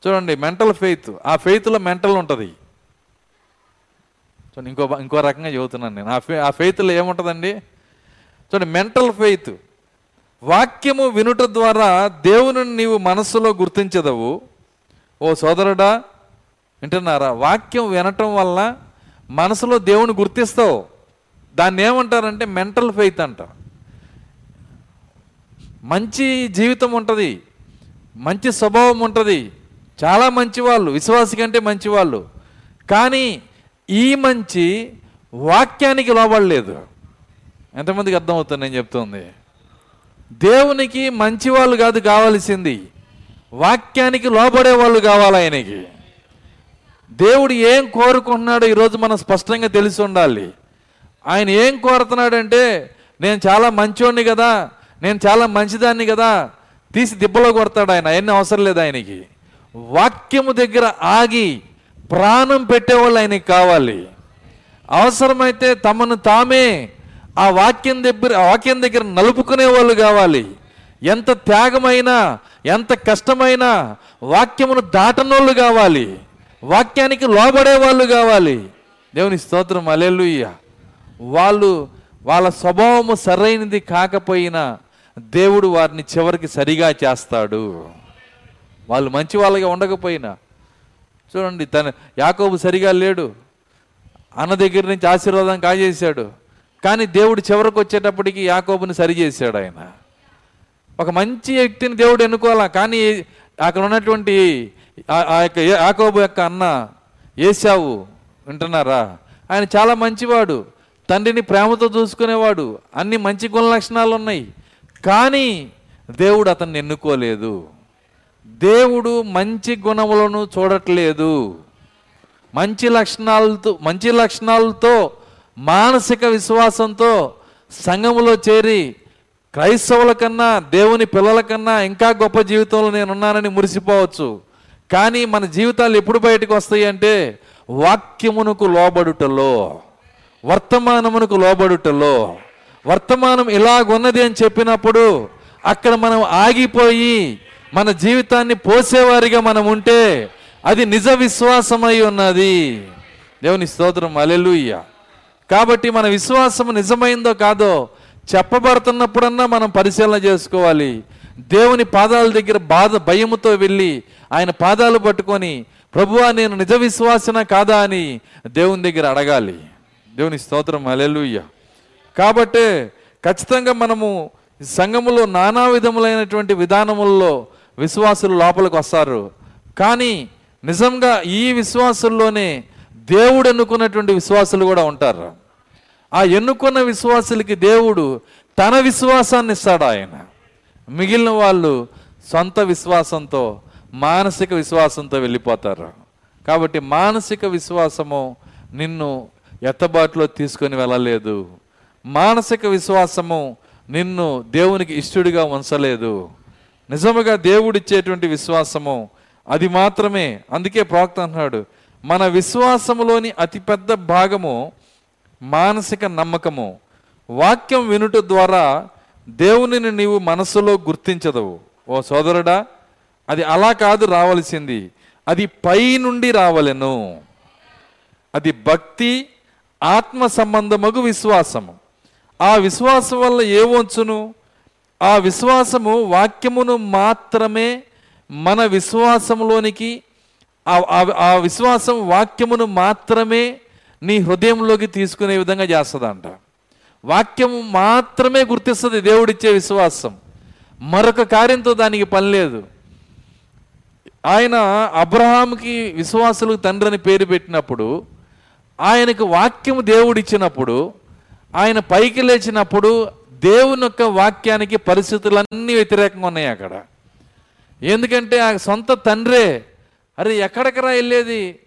చూడండి మెంటల్ ఫెయిత్ ఆ ఫెయిత్లో మెంటల్ ఉంటుంది. చూడండి ఇంకో ఇంకో రకంగా చెబుతున్నాను నేను. ఆ ఫే ఆ ఫెయిత్లో ఏముంటుందండి? చూడండి మెంటల్ ఫెయిత్ వాక్యము వినుట ద్వారా దేవుని నీవు మనస్సులో గుర్తించదవు. ఓ సోదరుడా వింటున్నారా? వాక్యం వినటం వల్ల మనసులో దేవుని గుర్తిస్తావు. దాన్ని ఏమంటారంటే మెంటల్ ఫెయిత్ అంట మంచి జీవితం ఉంటుంది మంచి స్వభావం ఉంటుంది చాలా మంచి వాళ్ళు విశ్వాసి కంటే మంచివాళ్ళు. కానీ ఈ మంచి వాక్యానికి లోబడలేదు. ఎంతమందికి అర్థమవుతుంది నేను చెప్తుంది? దేవునికి మంచి వాళ్ళు కాదు కావాల్సింది వాక్యానికి లోబడే వాళ్ళు కావాలి ఆయనకి. దేవుడు ఏం కోరుకుంటున్నాడో ఈరోజు మనం స్పష్టంగా తెలిసి ఉండాలి. ఆయన ఏం కోరుతున్నాడంటే నేను చాలా మంచోడిని కదా నేను చాలా మంచిదాన్ని కదా తీసి దిబ్బలో కొడతాడు ఆయన అవన్నీ అవసరం లేదు ఆయనకి. వాక్యము దగ్గర ఆగి ప్రాణం పెట్టేవాళ్ళు ఆయనకి కావాలి. అవసరమైతే తమను తామే ఆ వాక్యం దగ్గర వాక్యం దగ్గర నలుపుకునే వాళ్ళు కావాలి. ఎంత త్యాగమైనా ఎంత కష్టమైనా వాక్యమును దాటనోళ్ళు కావాలి. వాక్యానికి లోబడే వాళ్ళు కావాలి. దేవుని స్తోత్రం. అలెలుయ్య వాళ్ళు వాళ్ళ స్వభావము సరైనది కాకపోయినా దేవుడు వారిని చివరికి సరిగా చేస్తాడు. వాళ్ళు మంచి వాళ్ళగా ఉండకపోయినా. చూడండి తన యాకోబు సరిగా లేడు. అన్న దగ్గర నుంచి ఆశీర్వాదం కాజేశాడు. కానీ దేవుడు చివరికి వచ్చేటప్పటికి యాకోబుని సరిచేశాడు ఆయన. ఒక మంచి వ్యక్తిని దేవుడు ఎన్నుకోవాలా? కానీ అక్కడ ఉన్నటువంటి ఆ- ఆ యొక్క యాకోబు యొక్క అన్న ఏసావు వింటున్నారా? ఆయన చాలా మంచివాడు. తండ్రిని ప్రేమతో చూసుకునేవాడు. అన్ని మంచి గుణ లక్షణాలు ఉన్నాయి. కానీ దేవుడు అతన్ని ఎన్నుకోలేదు. దేవుడు మంచి గుణములను చూడట్లేదు. మంచి లక్షణాలతో మంచి లక్షణాలతో మానసిక విశ్వాసంతో సంఘములో చేరి క్రైస్తవుల కన్నా దేవుని పిల్లల కన్నా ఇంకా గొప్ప జీవితంలో నేనున్నానని మురిసిపోవచ్చు. కానీ మన జీవితాలు ఎప్పుడు బయటకు వస్తాయి అంటే వాక్యమునకు లోబడుటలో. వర్తమానమునకు లోబడుటలో. వర్తమానం ఇలాగున్నది అని చెప్పినప్పుడు అక్కడ మనం ఆగిపోయి మన జీవితాన్ని పోసేవారిగా మనం ఉంటే అది నిజ విశ్వాసమై ఉన్నది. దేవుని స్తోత్రం అలెలుయ్య కాబట్టి మన విశ్వాసం నిజమైందో కాదో చెప్పబడుతున్నప్పుడన్నా మనం పరిశీలన చేసుకోవాలి. దేవుని పాదాల దగ్గర బాధ భయముతో వెళ్ళి ఆయన పాదాలు పట్టుకొని ప్రభువా నేను నిజ విశ్వాసన కాదా? అని దేవుని దగ్గర అడగాలి. దేవుని స్తోత్రం అలెలుయ్య కాబట్టే ఖచ్చితంగా మనము సంఘములో నానా విధములైనటువంటి విధానముల్లో విశ్వాసులు లోపలికి వస్తారు. కానీ నిజంగా ఈ విశ్వాసుల్లోనే దేవుడు ఎన్నుకున్నటువంటి విశ్వాసులు కూడా ఉంటారు. ఆ ఎన్నుకున్న విశ్వాసులకి దేవుడు తన విశ్వాసాన్ని ఇస్తాడు ఆయన. మిగిలిన వాళ్ళు సొంత విశ్వాసంతో మానసిక విశ్వాసంతో వెళ్ళిపోతారు. కాబట్టి మానసిక విశ్వాసము నిన్ను ఎత్తబాటులో తీసుకొని వెళ్ళలేదు. మానసిక విశ్వాసము నిన్ను దేవునికి ఇష్టడిగా ఉంచలేదు. నిజముగా దేవుడిచ్చేటువంటి విశ్వాసము అది మాత్రమే. అందుకే ప్రాక్త అంటున్నాడు మన విశ్వాసములోని అతిపెద్ద భాగము మానసిక నమ్మకము. వాక్యం వినుట ద్వారా దేవునిని నీవు మనసులో గుర్తించదవు. ఓ సోదరుడా అది అలా కాదు రావలసింది. అది పై నుండి రావలెను. అది భక్తి ఆత్మ సంబంధముగు విశ్వాసము. ఆ విశ్వాసం వల్ల ఏమొచ్చును ఆ విశ్వాసము వాక్యమును మాత్రమే మన విశ్వాసంలోనికి ఆ- విశ్వాసం వాక్యమును మాత్రమే నీ హృదయంలోకి తీసుకునే విధంగా చేస్తుందంట. వాక్యము మాత్రమే గుర్తిస్తుంది దేవుడిచ్చే విశ్వాసం. మరొక కార్యంతో దానికి పని లేదు. ఆయన అబ్రహాంకి విశ్వాసులకు తండ్రి అని పేరు పెట్టినప్పుడు ఆయనకు వాక్యము దేవుడిచ్చినప్పుడు ఆయన పైకి లేచినప్పుడు దేవుని యొక్క వాక్యానికి పరిస్థితులన్నీ వ్యతిరేకంగా ఉన్నాయి అక్కడ. ఎందుకంటే ఆ సొంత తండ్రే అరే ఎక్కడికరా వెళ్ళేది?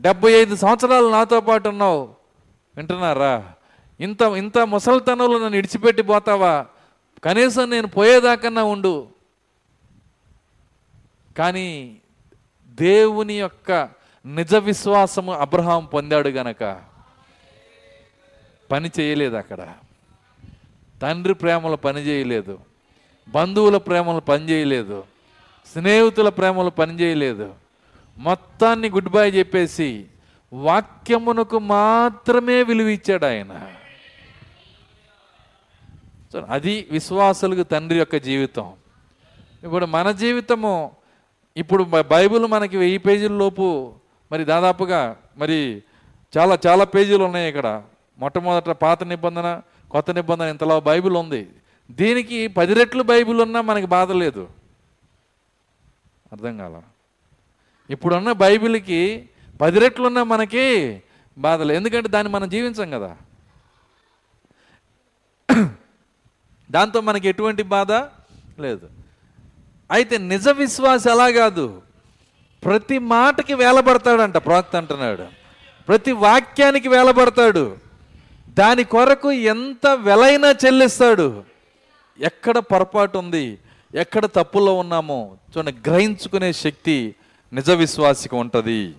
డెబ్బై ఐదు సంవత్సరాలు నాతో పాటు ఉన్నావు. వింటున్నారా? ఇంత ఇంత ముసలితనంలో నన్ను ఇడిచిపెట్టి పోతావా? కనీసం నేను పోయేదాకన్నా ఉండు. కానీ దేవుని యొక్క నిజ విశ్వాసము అబ్రహాం పొందాడు గనక పని చేయలేదు అక్కడ. తండ్రి ప్రేమలు పని చేయలేదు. బంధువుల ప్రేమలు పని చేయలేదు. స్నేహితుల ప్రేమలు పని చేయలేదు. మొత్తాన్ని గుడ్ బై చెప్పేసి వాక్యమునకు మాత్రమే విలువ ఇచ్చాడు ఆయన. అది విశ్వాసులకు తండ్రి యొక్క జీవితం. ఇప్పుడు మన జీవితము ఇప్పుడు బైబిల్ మనకి వెయ్యి పేజీల లోపు మరి దాదాపుగా మరి చాలా చాలా పేజీలు ఉన్నాయి ఇక్కడ. మొట్టమొదట పాత నిబంధన కొత్త నిబంధన ఇంతలో బైబిల్ ఉంది. దీనికి పది రెట్లు బైబిల్ ఉన్నా మనకి బాధ లేదు. అర్థం కాల? ఇప్పుడున్న బైబిల్కి పది రెట్లున్నా మనకి బాధ లేదు. ఎందుకంటే దాన్ని మనం జీవించాం కదా. దాంతో మనకి ఎటువంటి బాధ లేదు. అయితే నిజ విశ్వాస ఎలా కాదు. ప్రతి మాటకి వేలబడతాడంట ప్రవక్త అంటున్నాడు. ప్రతి వాక్యానికి వేలబడతాడు. దాని కొరకు ఎంత వెలైనా చెల్లిస్తాడు. ఎక్కడ పొరపాటు ఉంది? ఎక్కడ తప్పులో ఉన్నామో చూడండి గ్రహించుకునే శక్తి నిజ విశ్వాసికి ఉంటుంది.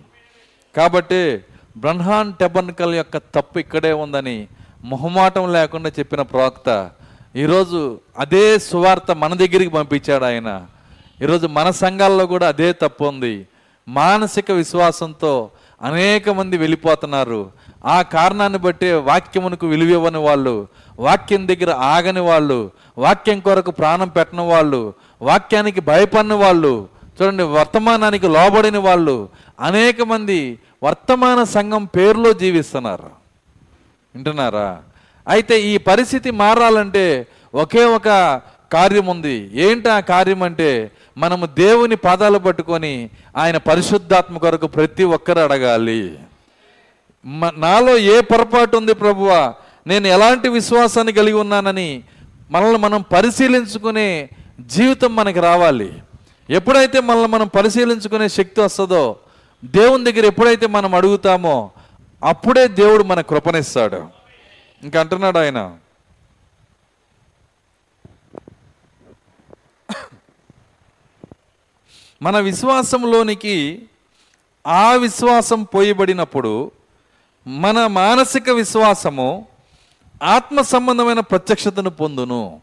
కాబట్టి బ్రహ్మాన్ టెబన్కల్ యొక్క తప్పు ఇక్కడే ఉందని మొహమాటం లేకుండా చెప్పిన ప్రవక్త ఈరోజు అదే సువార్త మన దగ్గరికి పంపించాడు ఆయన. ఈరోజు మన సంఘాల్లో కూడా అదే తప్పు ఉంది. మానసిక విశ్వాసంతో అనేక మంది వెళ్ళిపోతున్నారు. ఆ కారణాన్ని బట్టి వాక్యమునకు విలువివ్వని వాళ్ళు వాక్యం దగ్గర ఆగని వాళ్ళు వాక్యం కొరకు ప్రాణం పెట్టని వాళ్ళు వాక్యానికి భయపడిన వాళ్ళు చూడండి వర్తమానానికి లోబడిన వాళ్ళు అనేక మంది వర్తమాన సంఘం పేరులో జీవిస్తున్నారు. వింటున్నారా? అయితే ఈ పరిస్థితి మారాలంటే ఒకే ఒక కార్యం ఉంది ఏంటి ఆ కార్యం అంటే మనము దేవుని పాదాలు పట్టుకొని ఆయన పరిశుద్ధాత్మ కొరకు ప్రతి ఒక్కరు అడగాలి. మ- నాలో ఏ పొరపాటు ఉంది ప్రభువా? నేను ఎలాంటి విశ్వాసాన్ని కలిగి ఉన్నానని మనల్ని మనం పరిశీలించుకునే జీవితం మనకి రావాలి. ఎప్పుడైతే మనల్ని మనం పరిశీలించుకునే శక్తి వస్తుందో దేవుని దగ్గర ఎప్పుడైతే మనం అడుగుతామో అప్పుడే దేవుడు మన కృపనిస్తాడు. ఇంకా అంటున్నాడు ఆయన మన విశ్వాసంలోనికి ఆ విశ్వాసం పోయబడినప్పుడు మన మానసిక విశ్వాసము ఆత్మ సంబంధమైన ప్రత్యక్షతను పొందును.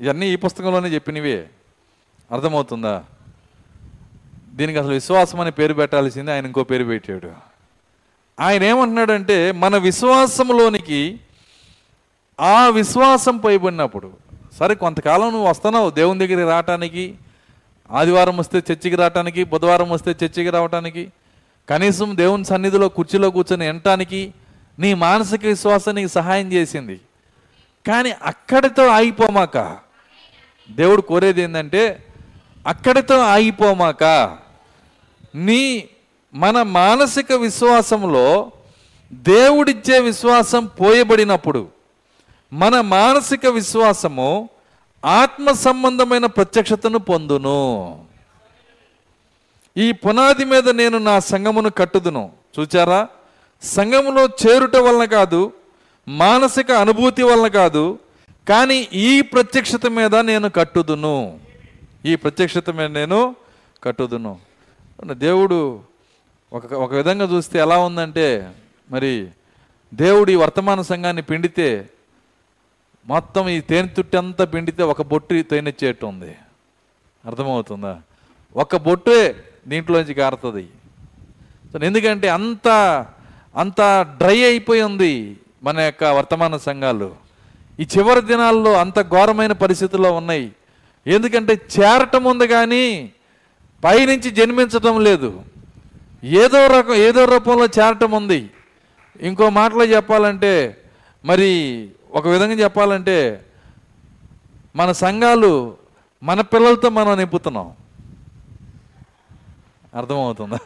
ఇవన్నీ ఈ పుస్తకంలోనే చెప్పినవే. అర్థమవుతుందా? దీనికి అసలు విశ్వాసం అని పేరు పెట్టాల్సింది ఆయన ఇంకో పేరు పెట్టాడు. ఆయన ఏమంటున్నాడంటే మన విశ్వాసంలోనికి ఆ విశ్వాసం పైబడినప్పుడు సరే కొంతకాలం నువ్వు వస్తున్నావు దేవుని దగ్గరికి రావటానికి ఆదివారం వస్తే చర్చికి రావటానికి బుధవారం వస్తే చర్చికి రావటానికి కనీసం దేవుని సన్నిధిలో కుర్చీలో కూర్చొని వినటానికి నీ మానసిక విశ్వాసం నీకు సహాయం చేసింది. కానీ అక్కడితో ఆగిపోమాక దేవుడు కోరేది ఏంటంటే అక్కడితో ఆగిపోమాక నీ మన మానసిక విశ్వాసంలో దేవుడిచ్చే విశ్వాసం పోయబడినప్పుడు మన మానసిక విశ్వాసము ఆత్మ సంబంధమైన ప్రత్యక్షతను పొందును. ఈ పునాది మీద నేను నా సంఘమును కట్టుదును. చూచారా? సంఘములో చేరుట వలన కాదు మానసిక అనుభూతి వలన కాదు కానీ ఈ ప్రత్యక్షత మీద నేను కట్టుదును. ఈ ప్రత్యక్షత మీద నేను కట్టుదును. దేవుడు ఒక ఒక విధంగా చూస్తే ఎలా ఉందంటే మరి దేవుడు ఈ వర్తమాన సంఘాన్ని పిండితే మొత్తం ఈ తేనె తుట్టి అంతా పిండితే ఒక బొట్టు తేనెచ్చేట్టు ఉంది అర్థమవుతుందా? ఒక బొట్టే దీంట్లోంచి కారుతుంది. సో ఎందుకంటే అంత అంత డ్రై అయిపోయి ఉంది మన యొక్క వర్తమాన సంఘాలు. ఈ చివరి దినాల్లో అంత ఘోరమైన పరిస్థితుల్లో ఉన్నాయి. ఎందుకంటే చేరటం ఉంది కానీ పైనుంచి జన్మించటం లేదు. ఏదో రకం ఏదో రూపంలో చేరటం ఉంది. ఇంకో మాటలో చెప్పాలంటే మరి ఒక విధంగా చెప్పాలంటే మన సంఘాలు మన పిల్లలతో మనం నింపుతున్నాం. అర్థమవుతుందా?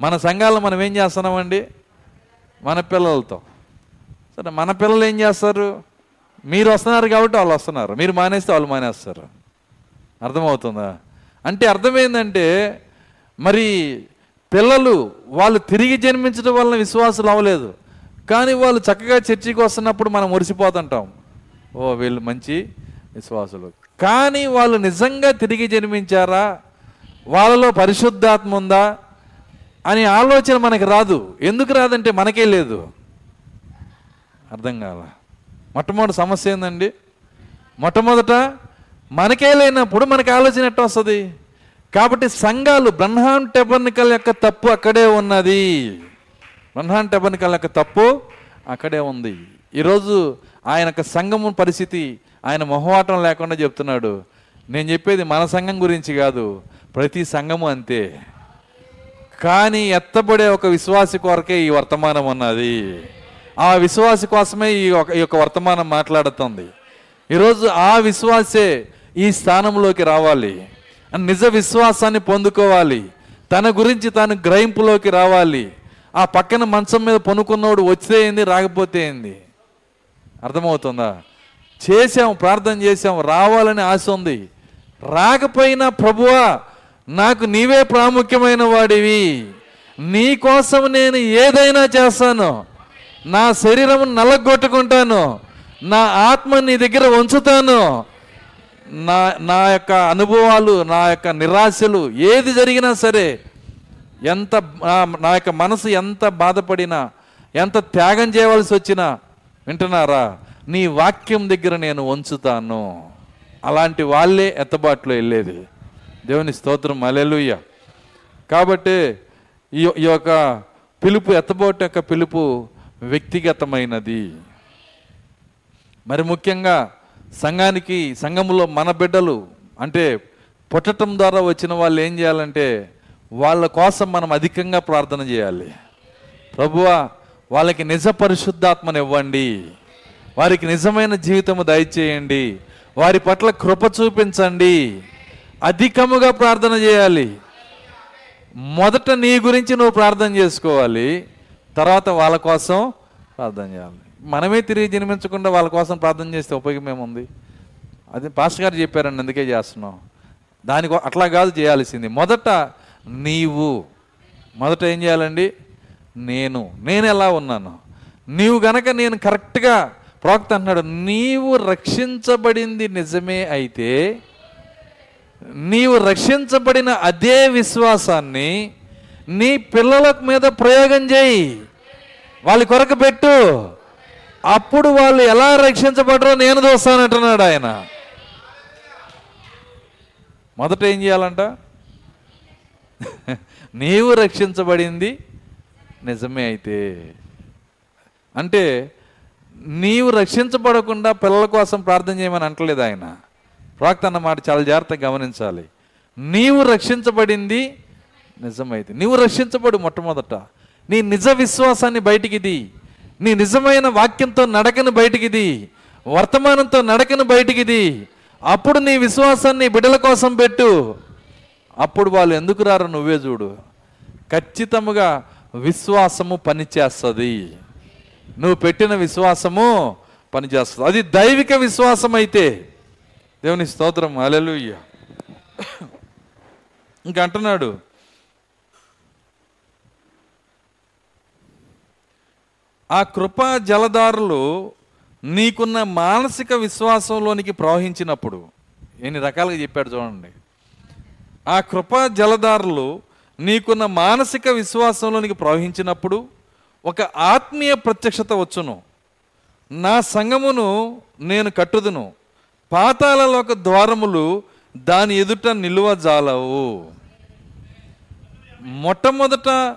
మన సంఘాలు మనం ఏం చేస్తున్నామండి? మన పిల్లలతో. సరే మన పిల్లలు ఏం చేస్తారు? మీరు వస్తున్నారు కాబట్టి వాళ్ళు వస్తున్నారు. మీరు మానేస్తే వాళ్ళు మానేస్తారు. అర్థమవుతుందా? అంటే అర్థమైందంటే మరి పిల్లలు వాళ్ళు తిరిగి జన్మించడం వలన విశ్వాసులు అవ్వలేదు కానీ వాళ్ళు చక్కగా చర్చికి వస్తున్నప్పుడు మనం మురిసిపోతుంటాం. ఓ వీళ్ళు మంచి విశ్వాసులు. కానీ వాళ్ళు నిజంగా తిరిగి జన్మించారా? వాళ్ళలో పరిశుద్ధాత్మ ఉందా? అనే ఆలోచన మనకి రాదు. ఎందుకు రాదంటే మనకే లేదు. అర్థం కాల. మొట్టమొదటి సమస్య ఏందండి? మొట్టమొదట మనకే లేనప్పుడు మనకి ఆలోచన ఎట్ట వస్తుంది? కాబట్టి సంఘాలు బ్రహ్మాన్ టెబర్నికల్ యొక్క తప్పు అక్కడే ఉన్నది. బ్రహ్మాన్ టెబర్నికల్ యొక్క తప్పు అక్కడే ఉంది. ఈరోజు ఆయన యొక్క సంఘము పరిస్థితి ఆయన మొహమాటం లేకుండా చెప్తున్నాడు. నేను చెప్పేది మన సంఘం గురించి కాదు ప్రతి సంఘము అంతే. కానీ ఎత్తబడే ఒక విశ్వాసి కొరకే ఈ వర్తమానం ఉన్నది ఆ విశ్వాసి కోసమే ఈ ఒక ఈ యొక్క వర్తమానం మాట్లాడుతుంది. ఈరోజు ఆ విశ్వాసే ఈ స్థానంలోకి రావాలి. నిజ విశ్వాసాన్ని పొందుకోవాలి. తన గురించి తాను గ్రహింపులోకి రావాలి. ఆ పక్కన మంచం మీద పనుకున్నోడు వచ్చితే ఏంది రాకపోతే ఏంది? అర్థమవుతుందా? చేసాము ప్రార్థన చేసాము రావాలని ఆశ ఉంది. రాకపోయినా ప్రభువా నాకు నీవే ప్రాముఖ్యమైన వాడివి. నీ కోసం నేను ఏదైనా చేస్తాను. నా శరీరం నలగొట్టుకుంటాను. నా ఆత్మ నీ దగ్గర ఉంచుతాను. నా నా యొక్క అనుభవాలు నా యొక్క నిరాశలు ఏది జరిగినా సరే ఎంత నా- యొక్క మనసు ఎంత బాధపడినా ఎంత త్యాగం చేయవలసి వచ్చినా వింటున్నారా? నీ వాక్యం దగ్గర నేను ఉంచుతాను. అలాంటి వాళ్ళే ఎత్తబాట్లో వెళ్ళేది. దేవుని స్తోత్రం. అలెలుయ్య కాబట్టి ఈ ఈ యొక్క పిలుపు ఎత్తబాటు యొక్క పిలుపు వ్యక్తిగతమైనది. మరి ముఖ్యంగా సంఘానికి సంఘములో మన బిడ్డలు అంటే పుట్టటం ద్వారా వచ్చిన వాళ్ళు ఏం చేయాలంటే వాళ్ళ కోసం మనం అధికంగా ప్రార్థన చేయాలి. ప్రభువా వాళ్ళకి నిజ పరిశుద్ధాత్మనివ్వండి వారికి నిజమైన జీవితము దయచేయండి. వారి పట్ల కృప చూపించండి. అధికముగా ప్రార్థన చేయాలి. మొదట నీ గురించి నువ్వు ప్రార్థన చేసుకోవాలి. తర్వాత వాళ్ళ కోసం ప్రార్థన చేయాలి. మనమే తిరిగి జన్మించకుండా వాళ్ళ కోసం ప్రార్థన చేస్తే ఉపయోగం ఏముంది? అది పాస్టర్ గారు చెప్పారండి అందుకే చేస్తున్నాం. దానికో అట్లా కాదు చేయాల్సింది. మొదట నీవు. మొదట ఏం చేయాలండి? నేను. నేను ఎలా ఉన్నాను? నీవు గనక నేను కరెక్ట్గా ప్రవక్త అంటున్నాడు నీవు రక్షించబడింది నిజమే అయితే నీవు రక్షించబడిన అదే విశ్వాసాన్ని నీ పిల్లల మీద ప్రయోగం చేయి. వాళ్ళ కొరకు పెట్టు. అప్పుడు వాళ్ళు ఎలా రక్షించబడరో నేను చూస్తానంటున్నాడు ఆయన. మొదట ఏం చేయాలంట? నీవు రక్షించబడింది నిజమే అయితే. అంటే నీవు రక్షించబడకుండా పిల్లల కోసం ప్రార్థన చేయమని అంటలేదు ఆయన. ప్రాక్త అన్న మాట చాలా జాగ్రత్తగా గమనించాలి. నీవు రక్షించబడింది నిజమైతే. నీవు రక్షించబడు మొట్టమొదట. నీ నిజ విశ్వాసాన్ని బయటికిది నీ నిజమైన వాక్యంతో నడకను బయటికిది వర్తమానంతో నడకను బయటికిది అప్పుడు నీ విశ్వాసాన్ని బిడ్డల కోసం పెట్టు. అప్పుడు వాళ్ళు ఎందుకు రారో నువ్వే చూడు. ఖచ్చితముగా విశ్వాసము పనిచేస్తుంది నువ్వు పెట్టిన విశ్వాసము పనిచేస్తుంది అది దైవిక విశ్వాసం అయితే దేవుని స్తోత్రం. అలెలుయ్య ఇంక అంటున్నాడు. ఆ కృపా జలధారులు నీకున్న మానసిక విశ్వాసంలోనికి ప్రవహించినప్పుడు ఎన్ని రకాలుగా చెప్పాడు చూడండి. ఆ కృపా జలధారలు నీకున్న మానసిక విశ్వాసంలోనికి ప్రవహించినప్పుడు ఒక ఆత్మీయ ప్రత్యక్షత వచ్చును. నా సంగమును నేను కట్టుదును. పాతాళలోక ద్వారములు దాని ఎదుట నిలువ జాలవు. మొట్టమొదట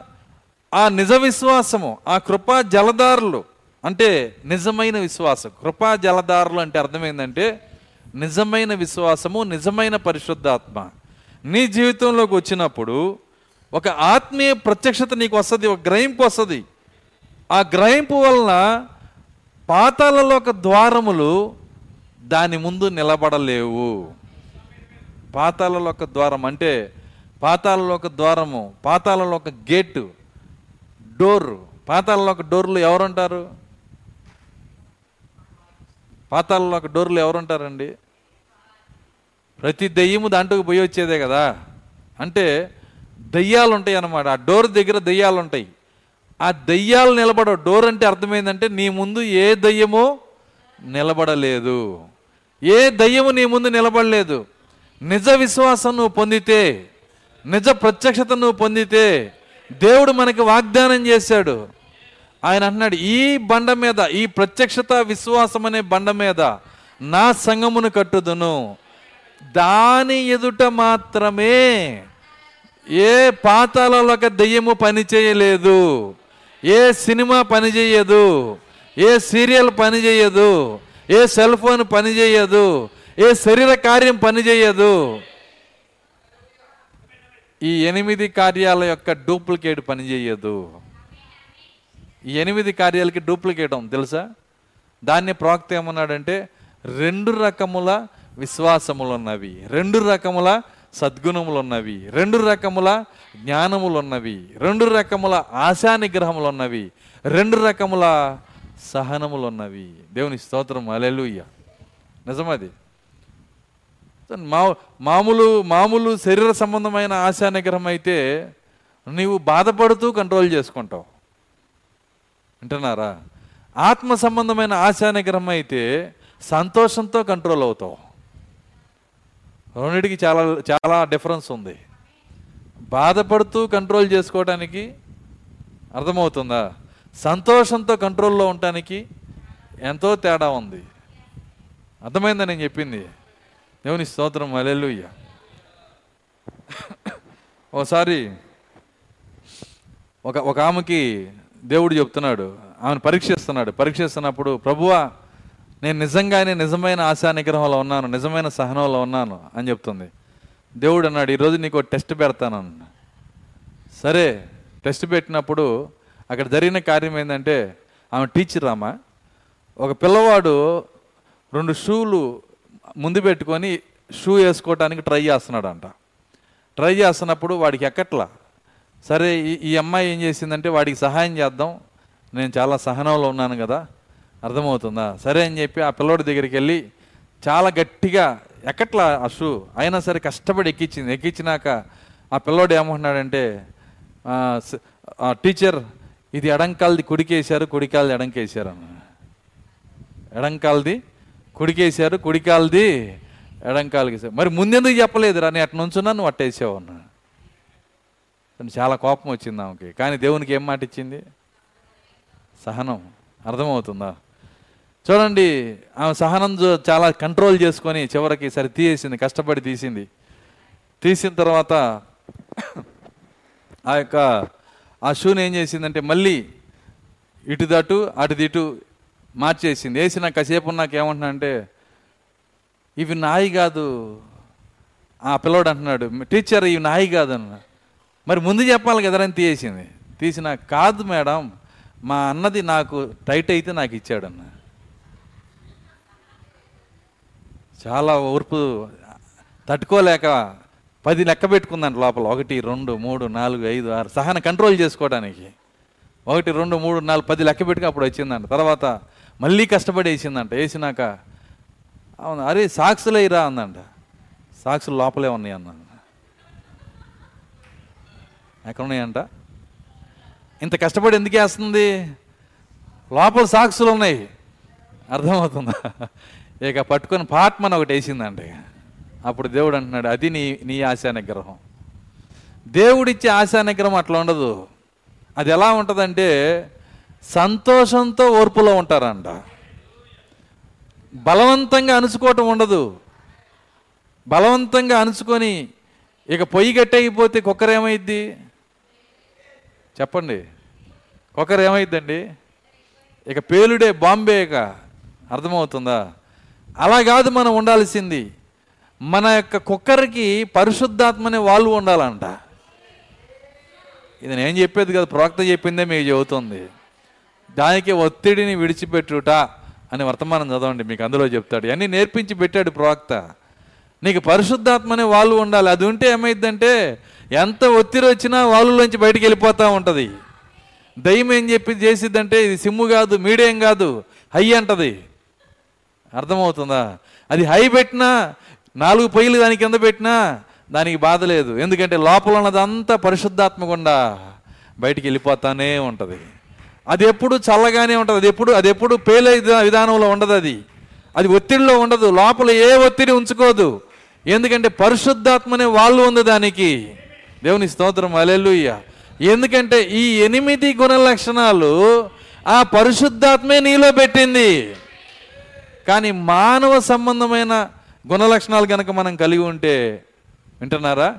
ఆ నిజ విశ్వాసము ఆ కృపా జలధారులు అంటే నిజమైన విశ్వాసం. కృపా జలధారులు అంటే అర్థమైందంటే నిజమైన విశ్వాసము నిజమైన పరిశుద్ధాత్మ. నీ జీవితంలోకి వచ్చినప్పుడు ఒక ఆత్మీయ ప్రత్యక్షత నీకు వస్తుంది ఒక గ్రహింపు వస్తుంది. ఆ గ్రహింపు వలన పాతాలలో ఒక ద్వారములు దాని ముందు నిలబడలేవు. పాతాలలో ఒక ద్వారం అంటే పాతాలలో ఒక ద్వారము పాతాలలో ఒక గేటు డోర్. పాతాలలో ఒక డోర్లు ఎవరుంటారు? పాతాలలో ఒక డోర్లు ఎవరుంటారండి? ప్రతి దెయ్యము దాంట్లోకి పోయి వచ్చేదే కదా. అంటే దయ్యాలు ఉంటాయి అన్నమాట ఆ డోర్ దగ్గర దయ్యాలు ఉంటాయి ఆ దయ్యాలు నిలబడవు డోర్ అంటే అర్థమైందంటే నీ ముందు ఏ దయ్యమో నిలబడలేదు. ఏ దయ్యము నీ ముందు నిలబడలేదు. నిజ విశ్వాసం నువ్వు పొందితే నిజ ప్రత్యక్షత నువ్వు పొందితే దేవుడు మనకి వాగ్దానం చేశాడు. ఆయన అంటున్నాడు ఈ బండ మీద ఈ ప్రత్యక్షత విశ్వాసం అనే బండ మీద నా సంగమును కట్టుదును. దాని ఎదుట మాత్రమే ఏ పాతాలలో ఒక దెయ్యము పని చేయలేదు ఏ సినిమా పని చేయదు ఏ సీరియల్ పనిచేయదు ఏ సెల్ ఫోన్ పనిచేయదు ఏ శరీర కార్యం పనిచేయదు. ఈ ఎనిమిది కార్యాల యొక్క డూప్లికేట్ పనిచేయదు. ఈ ఎనిమిది కార్యాలకి డూప్లికేట్ ఉంది తెలుసా? దాన్ని ప్రవక్త ఏమన్నాడంటే రెండు రకముల విశ్వాసములున్నవి. రెండు రకముల సద్గుణములున్నవి. రెండు రకముల జ్ఞానములున్నవి. రెండు రకముల ఆశా ఉన్నవి రెండు రకముల సహనములున్నవి. దేవుని స్తోత్రం. అలెలుయ్య నిజమది మా మామూలు మామూలు శరీర సంబంధమైన ఆశా నిగ్రహం అయితే నీవు బాధపడుతూ కంట్రోల్ చేసుకుంటావు. వింటున్నారా? ఆత్మ సంబంధమైన ఆశా నిగ్రహం అయితే సంతోషంతో కంట్రోల్ అవుతావు. రెండింటికి చాలా చాలా డిఫరెన్స్ ఉంది. బాధపడుతూ కంట్రోల్ చేసుకోవడానికి అర్థమవుతుందా? సంతోషంతో కంట్రోల్లో ఉండటానికి ఎంతో తేడా ఉంది. అర్థమైందా నేను చెప్పింది? దేవుని స్తోత్రం అలెలుయ్య ఓసారి ఒక ఒక ఆమెకి దేవుడు చెప్తున్నాడు. ఆమెను పరీక్షిస్తున్నాడు. పరీక్షిస్తున్నప్పుడు ప్రభువా నేను నిజంగానే నిజమైన ఆశా నిగ్రహంలో ఉన్నాను నిజమైన సహనంలో ఉన్నాను అని చెప్తుంది. దేవుడు అన్నాడు ఈరోజు నీకు టెస్ట్ పెడతానన్న సరే టెస్ట్ పెట్టినప్పుడు అక్కడ జరిగిన కార్యం ఏంటంటే ఆమె టీచర్ ఆమె ఒక పిల్లవాడు రెండు షూలు ముందు పెట్టుకొని షూ వేసుకోవడానికి ట్రై చేస్తున్నాడంట. ట్రై చేస్తున్నప్పుడు వాడికి ఎక్కట్లా? సరే ఈ అమ్మాయి ఏం చేసిందంటే వాడికి సహాయం చేద్దాం నేను చాలా సహనంలో ఉన్నాను కదా అర్థమవుతుందా? సరే అని చెప్పి ఆ పిల్లోడి దగ్గరికి వెళ్ళి చాలా గట్టిగా ఎక్కట్లా ఆ షూ అయినా సరే కష్టపడి ఎక్కించింది ఎక్కించినాక ఆ పిల్లోడు ఏమంటున్నాడంటే టీచర్ ఇది ఎడంకాలది కుడికేశారు కుడికాలది ఎడంకేశారు అన్న. ఎడంకాలది కుడికేశారు కుడికాలది ఎడంకాలకి మరి ముందెందుకు చెప్పలేదురా? నేను అట్లా నుంచున్నా నువ్వు అట్టేసావు అన్నా. చాలా కోపం వచ్చింది ఆమెకి. కానీ దేవునికి ఏం మాట ఇచ్చింది? సహనం. అర్థమవుతుందా? చూడండి ఆమె సహనం చాలా కంట్రోల్ చేసుకొని చివరికి సరే తీసేసింది కష్టపడి తీసింది. తీసిన తర్వాత ఆ యొక్క ఆ షూని ఏం చేసిందంటే మళ్ళీ ఇటు దాటు అటు ఇటు మార్చేసింది. వేసిన కాసేపు నాకు ఏమంటున్నా అంటే ఇవి నాయి కాదు. ఆ పిల్లోడు అంటున్నాడు టీచర్ ఇవి నాయి కాదు అన్న. మరి ముందు చెప్పాలి కదా అని తీసేసింది తీసిన కాదు మేడం మా అన్నది నాకు టైట్ అయితే నాకు ఇచ్చాడన్న చాలా ఓర్పు తట్టుకోలేక పది లెక్క పెట్టుకుందంట లోపల. ఒకటి రెండు మూడు నాలుగు ఐదు ఆరు. సహన కంట్రోల్ చేసుకోవడానికి. ఒకటి రెండు మూడు నాలుగు పది లెక్క పెట్టుకు అప్పుడు వచ్చిందంట. తర్వాత మళ్ళీ కష్టపడి వేసిందంట. వేసినాక అవును అరే సాక్సులు ఇరా అందంట. సాక్సులు లోపలే ఉన్నాయి అన్నాను ఎక్కడ ఉన్నాయంట? ఇంత కష్టపడి ఎందుకు వేస్తుంది? లోపల సాక్సులు ఉన్నాయి. అర్థమవుతుందా? ఇక పట్టుకొని పాట్మని ఒకటి వేసిందండి ఇక. అప్పుడు దేవుడు అంటున్నాడు అది నీ నీ ఆశా నిగ్రహం. దేవుడిచ్చే ఆశా నిగ్రహం అట్లా ఉండదు. అది ఎలా ఉంటుందంటే సంతోషంతో ఓర్పులో ఉంటారంట. బలవంతంగా అణుచుకోవటం ఉండదు. బలవంతంగా అణుచుకొని ఇక పొయ్యి గట్టయిపోతే కుక్కర్ ఏమైద్ది? చెప్పండి. కుక్కర్ ఏమైద్దండి? ఇక పేలుడే బాంబే ఇక. అర్థమవుతుందా? అలా కాదు మనం ఉండాల్సింది. మన యొక్క కుక్కర్కి పరిశుద్ధాత్మనే వాళ్ళు ఉండాలంట. ఇది నేను చెప్పేది కదా ప్రవక్త చెప్పిందే మీకు చెబుతుంది. దానికి ఒత్తిడిని విడిచిపెట్టుట అని వర్తమానం చదవండి మీకు అందులో చెప్తాడు. అన్నీ నేర్పించి పెట్టాడు ప్రవక్త. నీకు పరిశుద్ధాత్మనే వాళ్ళు ఉండాలి. అది ఉంటే ఏమైందంటే ఎంత ఒత్తిడి వచ్చినా వాళ్ళలోంచి బయటికి వెళ్ళిపోతూ ఉంటుంది. దయ్యం ఏం చెప్పి చేసిద్దంటే ఇది సిమ్ము కాదు మీడియం కాదు హై అంటది. అర్థమవుతుందా? అది హై పెట్టినా నాలుగు పొయ్యిలు దాని కింద పెట్టినా దానికి బాధ లేదు. ఎందుకంటే లోపల ఉన్నదంతా పరిశుద్ధాత్మకుండా బయటికి వెళ్ళిపోతానే ఉంటుంది. అది ఎప్పుడు చల్లగానే ఉంటుంది. అది ఎప్పుడు అది ఎప్పుడు పేలే విధానంలో ఉండదు అది. అది ఒత్తిడిలో ఉండదు. లోపల ఏ ఒత్తిడి ఉంచుకోదు. ఎందుకంటే పరిశుద్ధాత్మనే వాళ్ళు ఉంది దానికి. దేవుని స్తోత్రం. అలెలుయ్య ఎందుకంటే ఈ ఎనిమిది గుణ లక్షణాలు ఆ పరిశుద్ధాత్మే నీలో పెట్టింది. కానీ మానవ సంబంధమైన గుణ లక్షణాలు కనుక మనం కలిగి ఉంటే వింటున్నారా?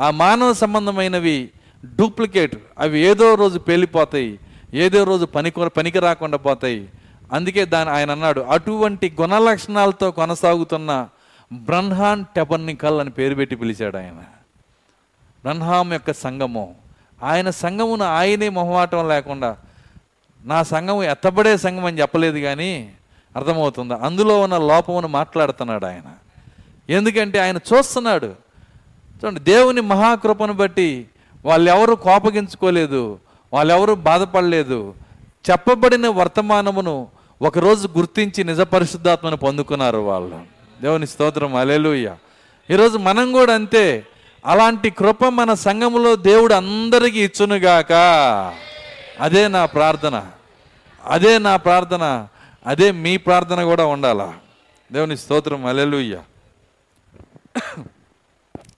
ఆ మానవ సంబంధమైనవి డూప్లికేట్. అవి ఏదో రోజు పేలిపోతాయి ఏదో రోజు పని పనికి రాకుండా పోతాయి. అందుకే దాని ఆయన అన్నాడు అటువంటి గుణ లక్షణాలతో కొనసాగుతున్న బ్రహ్మాన్ టెబర్నికల్ అని పేరు పెట్టి పిలిచాడు ఆయన. బ్రహ్మాం యొక్క సంఘము. ఆయన సంఘమును ఆయనే మొహమాటం లేకుండా నా సంఘం ఎత్తబడే సంఘం అని చెప్పలేదు కానీ అర్థమవుతుందా? అందులో ఉన్న లోపమును మాట్లాడుతున్నాడు ఆయన. ఎందుకంటే ఆయన చూస్తున్నాడు. చూడండి దేవుని మహాకృపను బట్టి వాళ్ళెవరు కోపగించుకోలేదు వాళ్ళెవరు బాధపడలేదు చెప్పబడిన వర్తమానమును ఒకరోజు గుర్తించి నిజ పరిశుద్ధాత్మను పొందుకున్నారు వాళ్ళు. దేవుని స్తోత్రం అలెలుయ్య ఈరోజు మనం కూడా అంతే. అలాంటి కృప మన సంఘములో దేవుడు అందరికీ ఇచ్చునుగాక. అదే నా ప్రార్థన. అదే నా ప్రార్థన. అదే మీ ప్రార్థన కూడా ఉండాలా? దేవుని స్తోత్రం అలెలుయ్య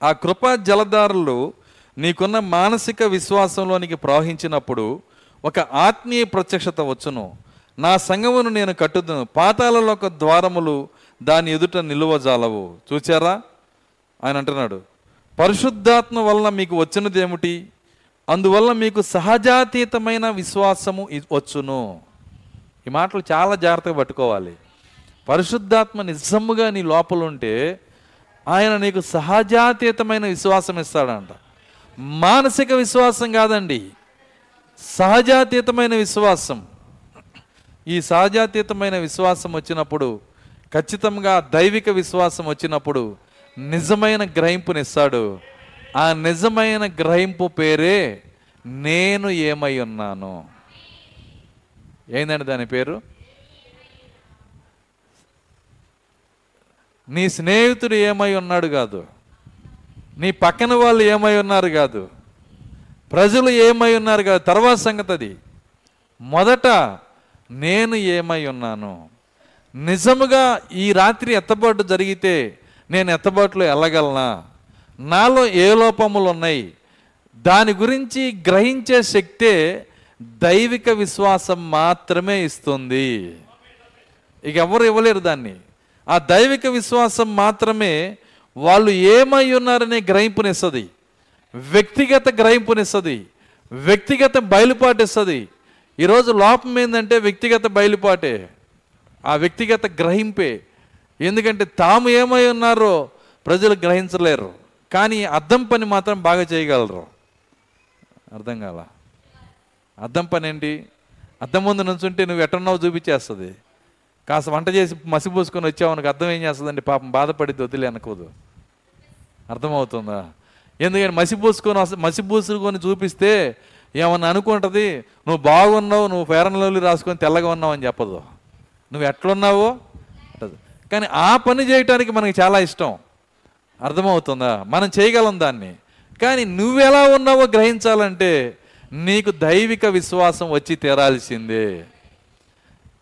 ఆ కృపా జలధారలు నీకున్న మానసిక విశ్వాసంలోనికి ప్రవహించినప్పుడు ఒక ఆత్మీయ ప్రత్యక్షత వచ్చును. నా సంగమును నేను కట్టుదును. పాతాలలో ఒక ద్వారములు దాని ఎదుట నిలువజాలవు. చూచారా? ఆయన అంటున్నాడు. పరిశుద్ధాత్మ వలన మీకు వచ్చినది ఏమిటి అందువల్ల మీకు సహజాతీతమైన విశ్వాసము వచ్చును. ఈ మాటలు చాలా జాగ్రత్తగా పట్టుకోవాలి. పరిశుద్ధాత్మ నిజముగా నీ లోపల ఉంటే ఆయన నీకు సహజాతీతమైన విశ్వాసం ఇస్తాడంట. మానసిక విశ్వాసం కాదండి. సహజాతీతమైన విశ్వాసం. ఈ సహజాతీతమైన విశ్వాసం వచ్చినప్పుడు ఖచ్చితంగా దైవిక విశ్వాసం వచ్చినప్పుడు నిజమైన గ్రహింపునిస్తాడు. ఆ నిజమైన గ్రహింపు పేరే నేను ఏమై ఉన్నాను. ఏందండి దాని పేరు? నీ స్నేహితుడు ఏమై ఉన్నాడు కాదు. నీ పక్కన వాళ్ళు ఏమై ఉన్నారు కాదు. ప్రజలు ఏమై ఉన్నారు కాదు. తర్వాత సంగతి అది. మొదట నేను ఏమై ఉన్నాను? నిజముగా ఈ రాత్రి ఎత్తబాటు జరిగితే నేను ఎత్తబాటులో వెళ్ళగలనా? నాలో ఏ లోపములు ఉన్నాయి? దాని గురించి గ్రహించే శక్తే దైవిక విశ్వాసం మాత్రమే ఇస్తుంది. ఇక ఎవరు ఇవ్వలేరు దాన్ని. ఆ దైవిక విశ్వాసం మాత్రమే వాళ్ళు ఏమై ఉన్నారనే గ్రహింపునిస్తుంది. వ్యక్తిగత గ్రహింపునిస్తుంది. వ్యక్తిగత బయలుపాటిస్తుంది. ఈరోజు లోపం ఏంటంటే వ్యక్తిగత బయలుపాటే. ఆ వ్యక్తిగత గ్రహింపే. ఎందుకంటే తాము ఏమై ఉన్నారో ప్రజలు గ్రహించలేరు. కానీ అర్థం పని మాత్రం బాగా చేయగలరు. అర్థం కాలా? అద్దం పని ఏంటి అద్దం ముందు నుంచుంటే నువ్వు ఎట్టున్నావు చూపించేస్తుంది. కాస్త వంట చేసి మసి పూసుకొని వచ్చావు అర్థం ఏం చేస్తుందండి? పాపం బాధపడిద్ది వదిలే అనుకోదు. అర్థమవుతుందా? ఎందుకంటే మసి పూసుకొని మసి పూసుకొని చూపిస్తే ఏమన్నా అనుకుంటుంది? నువ్వు బాగున్నావు నువ్వు ఫేరన్ రాసుకొని తెల్లగా ఉన్నావు అని చెప్పదు. నువ్వు ఎట్లున్నావో కానీ ఆ పని చేయటానికి మనకి చాలా ఇష్టం. అర్థమవుతుందా? మనం చేయగలం దాన్ని. కానీ నువ్వెలా ఉన్నావో గ్రహించాలంటే నీకు దైవిక విశ్వాసం వచ్చి తీరాల్సిందే.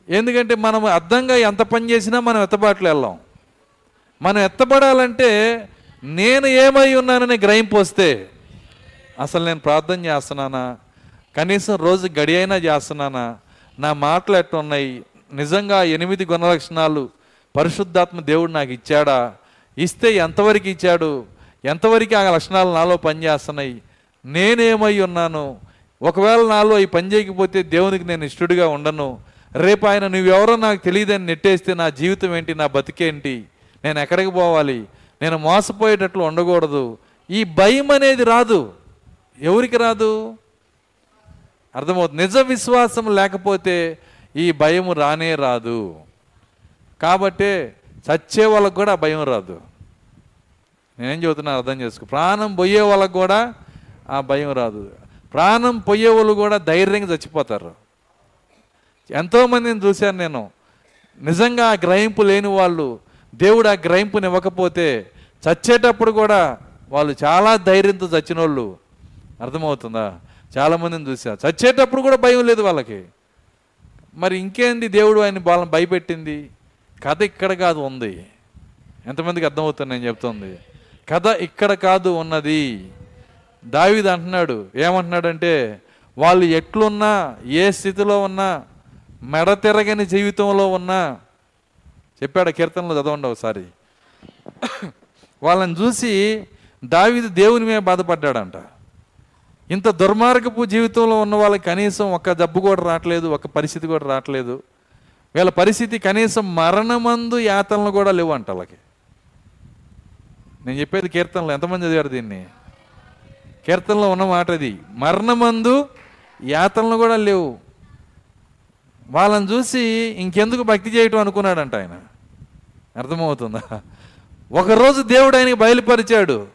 ఎందుకంటే మనం అర్థంగా ఎంత పని చేసినా మనం ఎత్తబాట్లు వెళ్ళాం. మనం ఎత్తబడాలంటే నేను ఏమై ఉన్నానని గ్రహింపు వస్తే అసలు నేను ప్రార్థన చేస్తున్నానా? కనీసం రోజు గడి అయినా చేస్తున్నానా? నా మాటలు ఎట్టున్నాయి నిజంగా ఎనిమిది గుణలక్షణాలు పరిశుద్ధాత్మ దేవుడు నాకు ఇచ్చాడా? ఇస్తే ఎంతవరకు ఇచ్చాడు? ఎంతవరకు ఆ లక్షణాలు నాలో పనిచేస్తున్నాయి? నేనేమై ఉన్నాను? ఒకవేళ నాలో ఈ పని చేయకపోతే దేవునికి నేను ఇష్టడుగా ఉండను. రేపు ఆయన నువ్వెవరో నాకు తెలియదని నెట్టేస్తే నా జీవితం ఏంటి నా బతికేంటి నేను ఎక్కడికి పోవాలి? నేను మోసపోయేటట్లు ఉండకూడదు. ఈ భయం అనేది రాదు. ఎవరికి రాదు? అర్థమవుతుంది. నిజ విశ్వాసం లేకపోతే ఈ భయం రానే రాదు. కాబట్టే చచ్చే వాళ్ళకు కూడా ఆ భయం రాదు. నేనేం చెబుతున్నా అర్థం చేసుకో. ప్రాణం పోయే వాళ్ళకు కూడా ఆ భయం రాదు. ప్రాణం పోయే వాళ్ళు కూడా ధైర్యంగా చచ్చిపోతారు. ఎంతోమందిని చూశాను నేను. నిజంగా ఆ గ్రహింపు లేని వాళ్ళు దేవుడు ఆ గ్రహింపుని ఇవ్వకపోతే చచ్చేటప్పుడు కూడా వాళ్ళు చాలా ధైర్యంతో చచ్చిన వాళ్ళు అర్థమవుతుందా? చాలామందిని చూసా చచ్చేటప్పుడు కూడా భయం లేదు వాళ్ళకి. మరి ఇంకేంది దేవుడు ఆయన వాళ్ళని భయపెట్టింది? కథ ఇక్కడ కాదు ఉంది. ఎంతమందికి అర్థమవుతుంది నేను చెప్తుంది? కథ ఇక్కడ కాదు ఉన్నది. దావిది అంటున్నాడు ఏమంటున్నాడంటే వాళ్ళు ఎట్లున్నా ఏ స్థితిలో ఉన్నా మెడ తిరగని జీవితంలో ఉన్నా చెప్పాడు కీర్తనలో చదవండి ఒకసారి. వాళ్ళని చూసి దావిది దేవుని మీద బాధపడ్డాడంట. ఇంత దుర్మార్గపు జీవితంలో ఉన్న వాళ్ళకి కనీసం ఒక జబ్బు కూడా రావట్లేదు ఒక పరిస్థితి కూడా రావట్లేదు. వీళ్ళ పరిస్థితి కనీసం మరణమందు యాతనలు కూడా లేవు అంట వాళ్ళకి. నేను చెప్పేది కీర్తనలు ఎంతమంది చదివారు దీన్ని? కీర్తనలో ఉన్న మాట అది మరణమందు యాతనలు కూడా లేవు. వాళ్ళని చూసి ఇంకెందుకు భక్తి చేయటం అనుకున్నాడంట ఆయన. అర్థమవుతుందా? ఒకరోజు దేవుడు ఆయనకి బయలుపరిచాడు.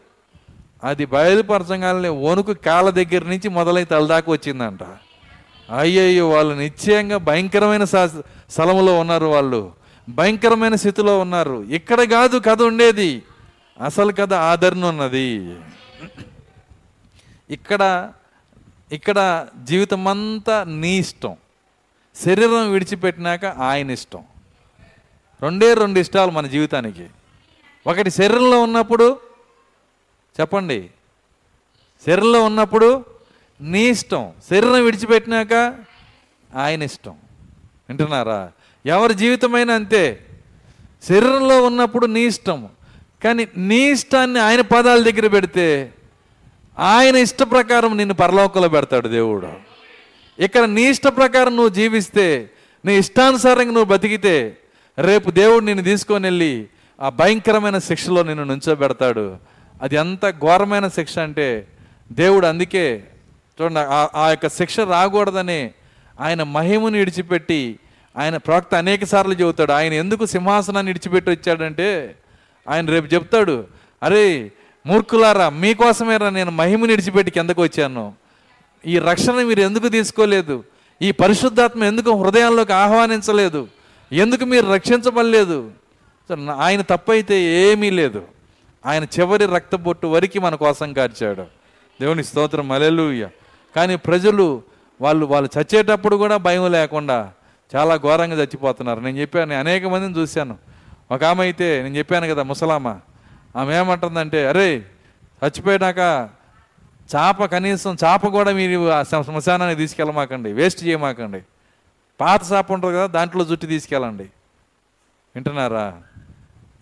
అది బయలుపరచగానే వణుకు కాళ్ళ దగ్గర నుంచి మొదలై తలదాకా వచ్చిందంట. అయ్యయ్యో వాళ్ళు నిశ్చయంగా భయంకరమైన స్థలంలో ఉన్నారు వాళ్ళు. భయంకరమైన స్థితిలో ఉన్నారు. ఇక్కడ కాదు కథ ఉండేది. అసలు కథ ఆదరణ ఉన్నది. ఇక్కడ ఇక్కడ జీవితం అంతా నీ ఇష్టం. శరీరం విడిచిపెట్టినాక ఆయన ఇష్టం. రెండే రెండు ఇష్టాలు మన జీవితానికి. ఒకటి శరీరంలో ఉన్నప్పుడు చెప్పండి శరీరంలో ఉన్నప్పుడు నీ ఇష్టం. శరీరం విడిచిపెట్టినాక ఆయన ఇష్టం. వింటున్నారా? ఎవరి జీవితమైనా అంతే. శరీరంలో ఉన్నప్పుడు నీ ఇష్టం. కానీ నీ ఇష్టాన్ని ఆయన పదాల దగ్గర పెడితే ఆయన ఇష్ట ప్రకారం నిన్ను పరలోకంలో పెడతాడు దేవుడు. ఇక్కడ నీ ఇష్ట ప్రకారం నువ్వు జీవిస్తే నీ ఇష్టానుసారంగా నువ్వు బతికితే రేపు దేవుడు నిన్ను తీసుకొని వెళ్ళి ఆ భయంకరమైన శిక్షలో నిన్ను నుంచోబెడతాడు. అది ఎంత ఘోరమైన శిక్ష అంటే దేవుడు అందుకే చూడండి ఆ- యొక్క శిక్ష రాకూడదని ఆయన మహిమను విడిచిపెట్టి ఆయన ప్రవక్త అనేక సార్లు చెబుతాడు. ఆయన ఎందుకు సింహాసనాన్ని విడిచిపెట్టి వచ్చాడంటే ఆయన రేపు చెప్తాడు అరే మూర్ఖులారా మీకోసమేరా నేను మహిమని విడిచిపెట్టి కిందకు వచ్చాను. ఈ రక్షణ మీరు ఎందుకు తీసుకోలేదు? ఈ పరిశుద్ధాత్మ ఎందుకు హృదయాల్లోకి ఆహ్వానించలేదు? ఎందుకు మీరు రక్షించబడలేదు? ఆయన తప్పైతే ఏమీ లేదు. ఆయన చివరి రక్తబొట్టు వరకు మన కోసం కార్చాడు. దేవుని స్తోత్రం మలెలుయ్య కానీ ప్రజలు వాళ్ళు వాళ్ళు చచ్చేటప్పుడు కూడా భయం లేకుండా చాలా ఘోరంగా చచ్చిపోతున్నారు. నేను చెప్పాను అనేక మందిని చూశాను. ఒక ఆమె అయితే నేను చెప్పాను కదా ముసలామా ఆమె ఏమంటుందంటే అరే చచ్చిపోయినాక చాప కనీసం చాప కూడా మీరు ఆ శ్మశానానికి తీసుకెళ్ళమాకండి వేస్ట్ చేయమాకండి. పాత చాప ఉంటుంది కదా దాంట్లో జుట్టు తీసుకెళ్ళండి. వింటున్నారా?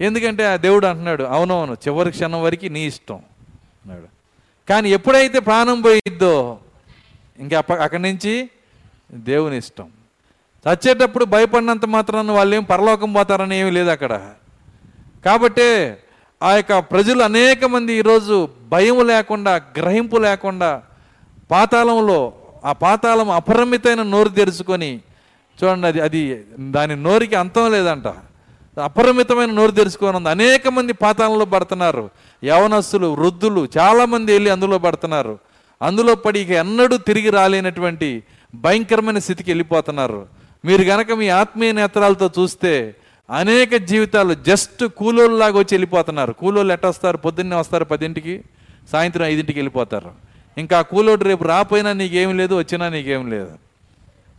ఎందుకంటే ఆ దేవుడు అంటున్నాడు అవునవును చివరి క్షణం వరకు నీ ఇష్టం. అన్నాడు. కానీ ఎప్పుడైతే ప్రాణం పోయిద్దో ఇంకా అప్ప- అక్కడి నుంచి దేవుని ఇష్టం. చచ్చేటప్పుడు భయపడినంత మాత్రాన వాళ్ళు ఏం పరలోకం పోతారని ఏమీ లేదు అక్కడ. కాబట్టే ఆ యొక్క ప్రజలు అనేక మంది ఈరోజు భయం లేకుండా గ్రహింపు లేకుండా పాతాళంలో ఆ పాతాళం అపరిమితమైన నోరు తెరుచుకొని చూడండి అది అది దాని నోరికి అంతం లేదంట. అపరిమితమైన నోరు తెరుచుకొని ఉంది. అనేక మంది పాతాళంలో పడుతున్నారు. యవనస్తులు వృద్ధులు చాలామంది వెళ్ళి అందులో పడుతున్నారు. అందులో పడి ఇక ఎన్నడూ తిరిగి రాలేనటువంటి భయంకరమైన స్థితికి వెళ్ళిపోతున్నారు. మీరు గనక మీ ఆత్మీయ నేత్రాలతో చూస్తే అనేక జీవితాలు జస్ట్ కూలోళ్ళలాగా వచ్చి వెళ్ళిపోతున్నారు. కూలోళ్ళు ఎట్ట వస్తారు? పొద్దున్నే వస్తారు పదింటికి సాయంత్రం ఐదింటికి వెళ్ళిపోతారు. ఇంకా కూలోడు రేపు రాపోయినా నీకేం లేదు వచ్చినా నీకేం లేదు.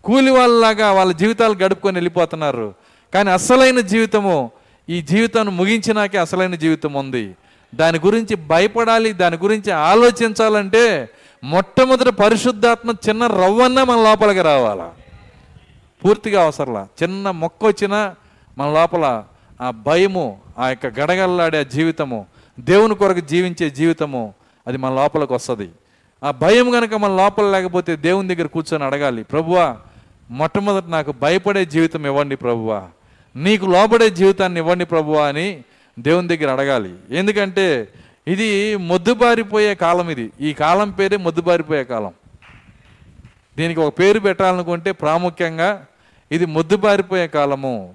కూలి వాళ్ళలాగా వాళ్ళ జీవితాలు గడుపుకొని వెళ్ళిపోతున్నారు. కానీ అసలైన జీవితము ఈ జీవితాన్ని ముగించినాకే అసలైన జీవితం ఉంది. దాని గురించి భయపడాలి దాని గురించి ఆలోచించాలంటే మొట్టమొదటి పరిశుద్ధాత్మ చిన్న రవ్వన్న మన లోపలికి రావాలా. పూర్తిగా అవసరంలా. చిన్న మొక్క వచ్చినా మన లోపల ఆ భయము ఆ యొక్క గడగల్లాడే జీవితము దేవుని కొరకు జీవించే జీవితము అది మన లోపలికి వస్తుంది. ఆ భయం కనుక మన లోపల లేకపోతే దేవుని దగ్గర కూర్చొని అడగాలి ప్రభువా మొట్టమొదటి నాకు భయపడే జీవితం ఇవ్వండి ప్రభువా. నీకు లోబడే జీవితాన్ని ఇవ్వండి ప్రభువా అని దేవుని దగ్గర అడగాలి. ఎందుకంటే ఇది మొద్దుబారిపోయే కాలం ఇది. ఈ కాలం పేరే మొద్దుబారిపోయే కాలం. దీనికి ఒక పేరు పెట్టాలనుకుంటే ప్రాముఖ్యంగా ఇది మొద్దుబారిపోయే కాలము.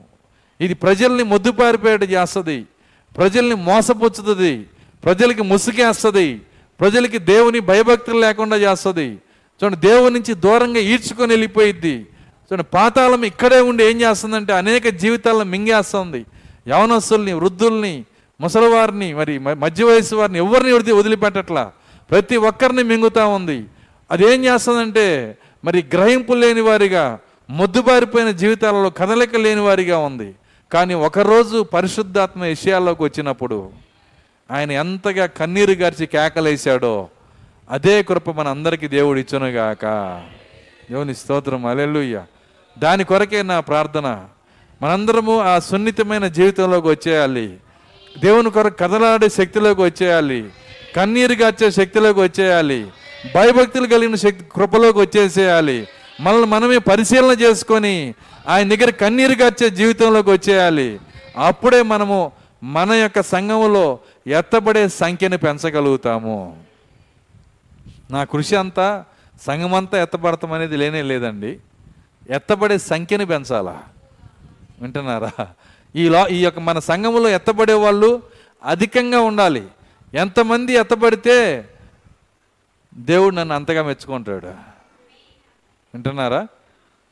ఇది ప్రజల్ని మొద్దుబారిపోయేట చేస్తుంది. ప్రజల్ని మోసపుచ్చుతుంది. ప్రజలకి ముసుగేస్తుంది. ప్రజలకి దేవుని భయభక్తులు లేకుండా చేస్తుంది. చూడండి దేవుని నుంచి దూరంగా ఈడ్చుకొని వెళ్ళిపోయిద్ది. చూడండి పాతాళం ఇక్కడే ఉండి ఏం చేస్తుందంటే అనేక జీవితాలను మింగేస్తుంది. యవనస్తుల్ని వృద్ధుల్ని ముసలివారిని మరి మధ్య వయసు వారిని ఎవరిని వృద్ధి వదిలిపెట్టట్లా. ప్రతి ఒక్కరిని మింగుతా ఉంది. అదేం చేస్తుందంటే మరి గ్రహింపు లేని వారిగా మొద్దుబారిపోయిన జీవితాలలో కదలిక లేని వారిగా ఉంది. కానీ ఒకరోజు పరిశుద్ధాత్మ విషయాల్లోకి వచ్చినప్పుడు ఆయన ఎంతగా కన్నీరు గార్చి కేకలేశాడో అదే కృప మన అందరికీ దేవుడు ఇచ్చునుగాక. దేవుని స్తోత్రం. అలెలుయ్య దాని కొరకే నా ప్రార్థన. మనందరము ఆ సున్నితమైన జీవితంలోకి వచ్చేయాలి. దేవుని కొరకు కదలాడే శక్తిలోకి వచ్చేయాలి. కన్నీరు గార్చే శక్తిలోకి వచ్చేయాలి. భయభక్తులు కలిగిన శక్తి కృపలోకి వచ్చేసేయాలి. మనల్ని మనమే పరిశీలన చేసుకొని ఆయన దగ్గర కన్నీరు గార్చే జీవితంలోకి వచ్చేయాలి. అప్పుడే మనము మన యొక్క సంఘములో ఎత్తబడే సంఖ్యను పెంచగలుగుతాము. నా కృషి అంతా సంఘమంతా ఎత్తబడతాం అనేది లేనే లేదండి. ఎత్తబడే సంఖ్యను పెంచాలా? వింటున్నారా? ఈ ఈ యొక్క మన సంఘంలో ఎత్తబడే వాళ్ళు అధికంగా ఉండాలి. ఎంతమంది ఎత్తబడితే దేవుడు నన్ను అంతగా మెచ్చుకుంటాడు. వింటున్నారా?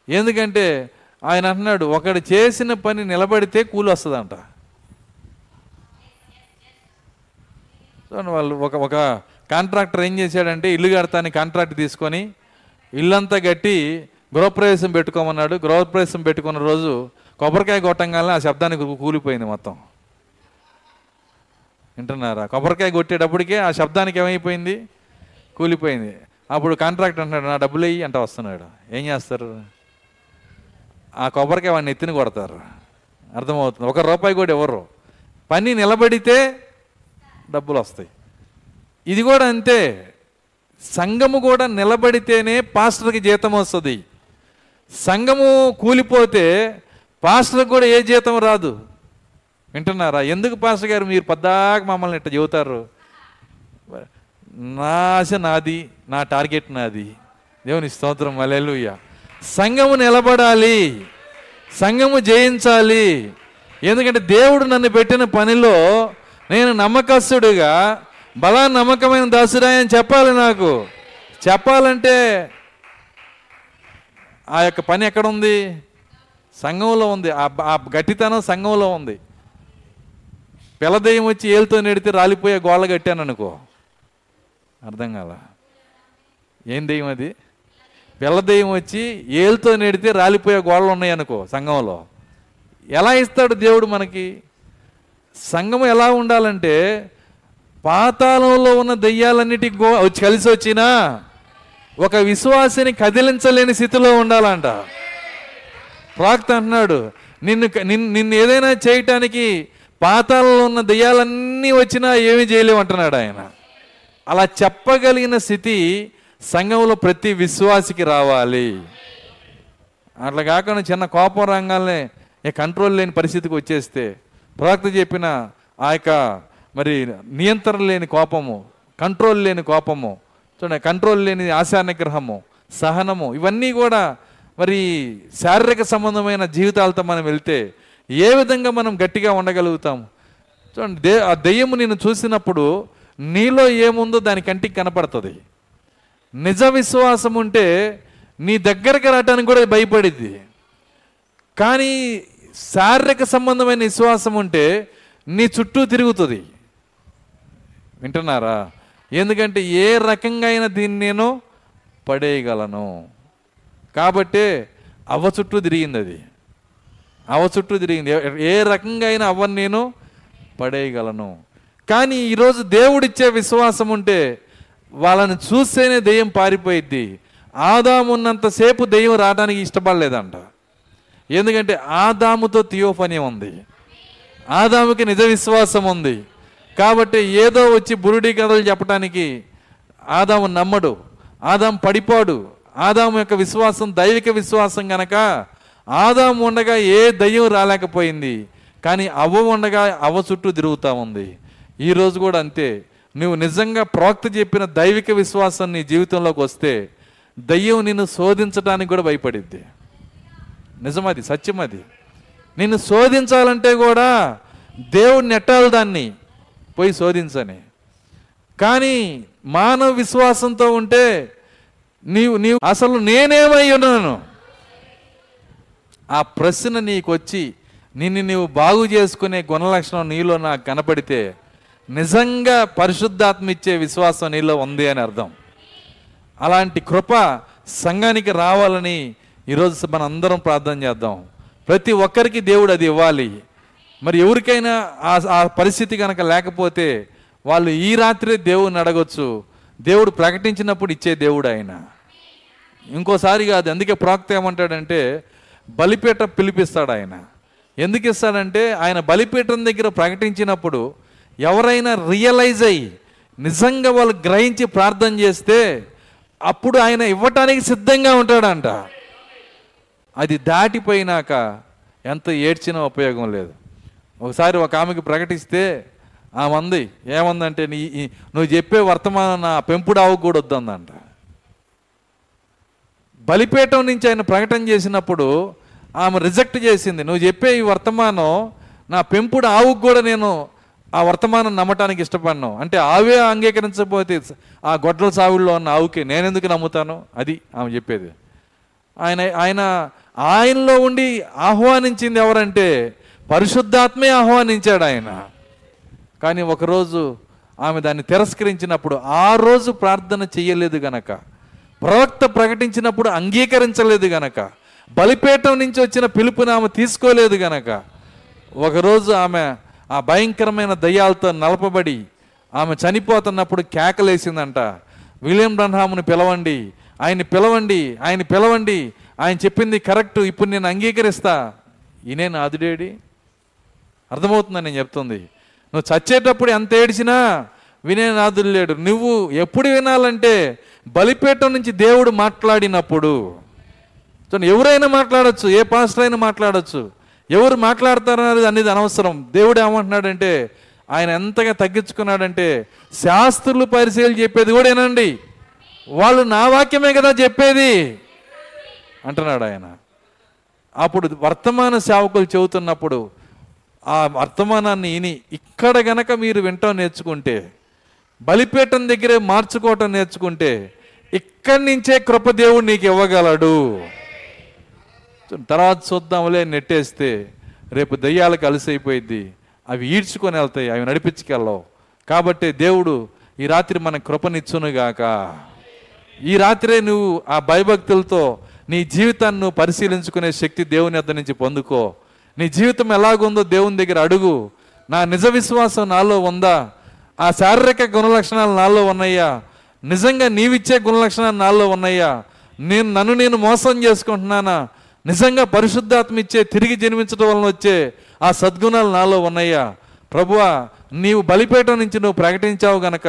ఎందుకంటే ఆయన అంటున్నాడు ఒకడు చేసిన పని నిలబడితే కూలి వస్తుందంట. వాళ్ళు ఒక ఒక కాంట్రాక్టర్ ఏం చేశాడంటే ఇల్లు కడతాని కాంట్రాక్ట్ తీసుకొని ఇల్లంతా కట్టి గృహప్రవేశం పెట్టుకోమన్నాడు. గృహప్రవేశం పెట్టుకున్న రోజు కొబ్బరికాయ కొట్టంగానే ఆ శబ్దానికి కూలిపోయింది మొత్తం. వింటున్నారా? కొబ్బరికాయ కొట్టేటప్పటికే ఆ శబ్దానికి ఏమైపోయింది? కూలిపోయింది. అప్పుడు కాంట్రాక్ట్ అంటున్నాడు నా డబ్బులు వెయ్యి అంట వస్తున్నాడు. ఏం చేస్తారు? ఆ కొబ్బరికాయ వాడిని ఎత్తిని కొడతారు. అర్థమవుతుంది. ఒక రూపాయి కూడా ఎవరు పని నిలబడితే డబ్బులు వస్తాయి. ఇది కూడా అంతే. సంఘము కూడా నిలబడితేనే పాస్టర్కి జీతం వస్తుంది. సంఘము కూలిపోతే పాస్టర్కి కూడా ఏ జీతం రాదు. వింటున్నారా? ఎందుకు పాస్టర్ గారు మీరు పద్దాక మమ్మల్ని ఇట్ట చెబుతారు? నా ఆశ నాది నా టార్గెట్ నాది. దేవుని స్తోత్రం అలెలుయ్య సంఘము నిలబడాలి సంఘము జయించాలి. ఎందుకంటే దేవుడు నన్ను పెట్టిన పనిలో నేను నమ్మకస్తుడుగా బలా నమ్మకమైన దాసుడా అని చెప్పాలి నాకు. చెప్పాలంటే ఆ యొక్క పని ఎక్కడ ఉంది సంఘంలో ఉంది. ఆ ఆ గట్టితనం సంఘంలో ఉంది. పిల్లదయ్యం వచ్చి ఏలుతో నెడితే రాలిపోయే గోళ్ళ కట్టాను అనుకో. అర్థం కాల. ఏం దెయ్యం అది? పిల్ల దెయ్యం వచ్చి ఏలుతో నెడితే రాలిపోయే గోడలు ఉన్నాయి అనుకో సంఘంలో. ఎలా ఇస్తాడు దేవుడు మనకి? సంఘం ఎలా ఉండాలంటే పాతాళంలో ఉన్న దెయ్యాలన్నిటికి గో కలిసి వచ్చినా ఒక విశ్వాసిని కదిలించలేని స్థితిలో ఉండాలంట. ప్రాక్త అంటున్నాడు నిన్ను నిన్ను ఏదైనా చేయటానికి పాతాళంలో ఉన్న దెయ్యాలన్నీ వచ్చినా ఏమీ చేయలేము అంటున్నాడు ఆయన. అలా చెప్పగలిగిన స్థితి సంఘంలో ప్రతి విశ్వాసికి రావాలి. అట్లా కాకుండా చిన్న కోపం రంగాలనే ఇక కంట్రోల్ లేని పరిస్థితికి వచ్చేస్తే ప్రవక్త చెప్పిన ఆ యొక్క మరి నియంత్రణ లేని కోపము కంట్రోల్ లేని కోపము చూడండి కంట్రోల్ లేని ఆశా నిగ్రహము సహనము ఇవన్నీ కూడా మరి శారీరక సంబంధమైన జీవితాలతో మనం వెళ్తే ఏ విధంగా మనం గట్టిగా ఉండగలుగుతాం? చూడండి దే ఆ దెయ్యము నేను చూసినప్పుడు నీలో ఏముందో దాని కంటికి కనపడుతుంది. నిజ విశ్వాసం ఉంటే నీ దగ్గరకు రావటానికి కూడా భయపడిద్ది. కానీ శారీరక సంబంధమైన విశ్వాసం ఉంటే నీ చుట్టూ తిరుగుతుంది. వింటున్నారా? ఎందుకంటే ఏ రకంగా అయినా దీన్ని నేను పడేయగలను. కాబట్టి అవ్వ చుట్టూ తిరిగింది అది. అవ్వ చుట్టూ తిరిగింది. ఏ- ఏ రకంగా అయినా అవ్వని నేను పడేయగలను. కానీ ఈరోజు దేవుడిచ్చే విశ్వాసం ఉంటే వాళ్ళని చూస్తేనే దెయ్యం పారిపోయిద్ది. ఆదాము ఉన్నంతసేపు దెయ్యం రావడానికి ఇష్టపడలేదంట. ఎందుకంటే ఆదాముతో థియోఫనీ ఉంది. ఆదాముకి నిజ విశ్వాసం ఉంది. కాబట్టి ఏదో వచ్చి బురుడి కథలు చెప్పడానికి ఆదాము నమ్మడు. ఆదాం పడిపోడు. ఆదాము యొక్క విశ్వాసం దైవిక విశ్వాసం గనక ఆదాము ఉండగా ఏ దయ్యం రాలేకపోయింది. కానీ అవ్వ ఉండగా అవ్వ చుట్టూ తిరుగుతూ ఉంది. ఈరోజు కూడా అంతే. నువ్వు నిజంగా ప్రవక్త చెప్పిన దైవిక విశ్వాసం నీ జీవితంలోకి వస్తే దయ్యం నిన్ను శోధించడానికి కూడా భయపడిద్ది. నిజమది సత్యం అది నిన్ను శోధించాలంటే కూడా దేవుడు నెట్టాలి దాన్ని? పోయి శోధించని. కానీ మానవ విశ్వాసంతో ఉంటే నీవు నీవు అసలు నేనేమై ఉన్నాను? ఆ ప్రశ్న నీకు వచ్చి నిన్ను నీవు బాగు చేసుకునే గుణలక్షణం నీలో నాకు కనపడితే నిజంగా పరిశుద్ధాత్మ ఇచ్చే విశ్వాసం నీలో ఉంది అని అర్థం. అలాంటి కృప సంఘానికి రావాలని ఈరోజు మన అందరం ప్రార్థన చేద్దాం. ప్రతి ఒక్కరికి దేవుడు అది ఇవ్వాలి. మరి ఎవరికైనా ఆ ఆ పరిస్థితి కనుక లేకపోతే వాళ్ళు ఈ రాత్రే దేవుడిని అడగొచ్చు. దేవుడు ప్రకటించినప్పుడు ఇచ్చే దేవుడు ఆయన. ఇంకోసారి కాదు అందుకే ప్రాక్త ఏమంటాడంటే బలిపీఠ పిలిపిస్తాడు ఆయన. ఎందుకు ఇస్తాడంటే ఆయన బలిపీఠం దగ్గర ప్రకటించినప్పుడు ఎవరైనా రియలైజ్ అయ్యి నిజంగా వాళ్ళు గ్రహించి ప్రార్థన చేస్తే అప్పుడు ఆయన ఇవ్వటానికి సిద్ధంగా ఉంటాడంట. అది దాటిపోయినాక ఎంత ఏడ్చినా ఉపయోగం లేదు. ఒకసారి ఒక ఆమెకి ప్రకటిస్తే ఆమె అంది ఏమందంటే నీ నువ్వు చెప్పే వర్తమానం నా పెంపుడు ఆవుకు కూడా వద్దందంట. బలిపీఠం నుంచి ఆయన ప్రకటన చేసినప్పుడు ఆమె రిజెక్ట్ చేసింది నువ్వు చెప్పే ఈ వర్తమానం నా పెంపుడు ఆవుకు కూడా నేను ఆ వర్తమానం నమ్మటానికి ఇష్టపడినావు అంటే ఆవే అంగీకరించకపోతే ఆ గొడ్ల సావుల్లో ఉన్న ఆవుకి నేనెందుకు నమ్ముతాను? అది ఆమె చెప్పేది. ఆయన ఆయన ఆయనలో ఉండి ఆహ్వానించింది ఎవరంటే పరిశుద్ధాత్మే ఆహ్వానించాడు ఆయన. కానీ ఒకరోజు ఆమె దాన్ని తిరస్కరించినప్పుడు ఆ రోజు ప్రార్థన చెయ్యలేదు గనక ప్రవక్త ప్రకటించినప్పుడు అంగీకరించలేదు గనక బలిపేటం నుంచి వచ్చిన పిలుపుని ఆమె తీసుకోలేదు గనక ఒకరోజు ఆమె ఆ భయంకరమైన దయ్యాలతో నలపబడి ఆమె చనిపోతున్నప్పుడు కేకలేసిందంట. విలియం బ్రహ్మాముని పిలవండి ఆయన్ని పిలవండి ఆయన పిలవండి ఆయన చెప్పింది కరెక్ట్ ఇప్పుడు నేను అంగీకరిస్తా. ఈయనే నాదుడేడి. అర్థమవుతుందని నేను చెప్తుంది. నువ్వు చచ్చేటప్పుడు ఎంత ఏడిచినా వినే నాదుడు లేడు. నువ్వు ఎప్పుడు వినాలంటే బలిపేట నుంచి దేవుడు మాట్లాడినప్పుడు. ఎవరైనా మాట్లాడొచ్చు ఏ పాస్టర్ అయినా మాట్లాడొచ్చు. ఎవరు మాట్లాడతారనేది అనేది అనవసరం. దేవుడు ఏమంటున్నాడంటే ఆయన ఎంతగా తగ్గించుకున్నాడంటే శాస్త్రులు పరిశీలి చెప్పేది కూడా ఏనండి వాళ్ళు నా వాక్యమే కదా చెప్పేది. అంటున్నాడు ఆయన. అప్పుడు వర్తమాన సేవకులు చెబుతున్నప్పుడు ఆ వర్తమానాన్ని విని ఇక్కడ గనక మీరు వింటం నేర్చుకుంటే బలిపీఠం దగ్గరే మార్చుకోవటం నేర్చుకుంటే ఇక్కడి నుంచే కృపదేవుడు నీకు ఇవ్వగలడు. తర్వాత చూద్దాంలే నెట్టేస్తే రేపు దయ్యాలకు అలసైపోయిద్ది అవి ఈడ్చుకొని వెళ్తాయి అవి నడిపించుకెళ్ళవు. కాబట్టి దేవుడు ఈ రాత్రి మన కృపనిచ్చునుగాక ఈ రాత్రే నువ్వు ఆ భయభక్తులతో నీ జీవితాన్ని నువ్వు పరిశీలించుకునే శక్తి దేవుని అద్ద నుంచి పొందుకో. నీ జీవితం ఎలాగుందో దేవుని దగ్గర అడుగు. నా నిజ విశ్వాసం నాలో ఉందా? ఆ శారీరక గుణలక్షణాలు నాలో ఉన్నాయా? నిజంగా నీవిచ్చే గుణలక్షణాలు నాలో ఉన్నాయా? నేను నన్ను నేను మోసం చేసుకుంటున్నానా? నిజంగా పరిశుద్ధాత్మ ఇచ్చే తిరిగి జన్మించడం వలన వచ్చే ఆ సద్గుణాలు నాలో ఉన్నాయా? ప్రభువా నీవు బలిపేట నుంచి నువ్వు ప్రకటించావు గనక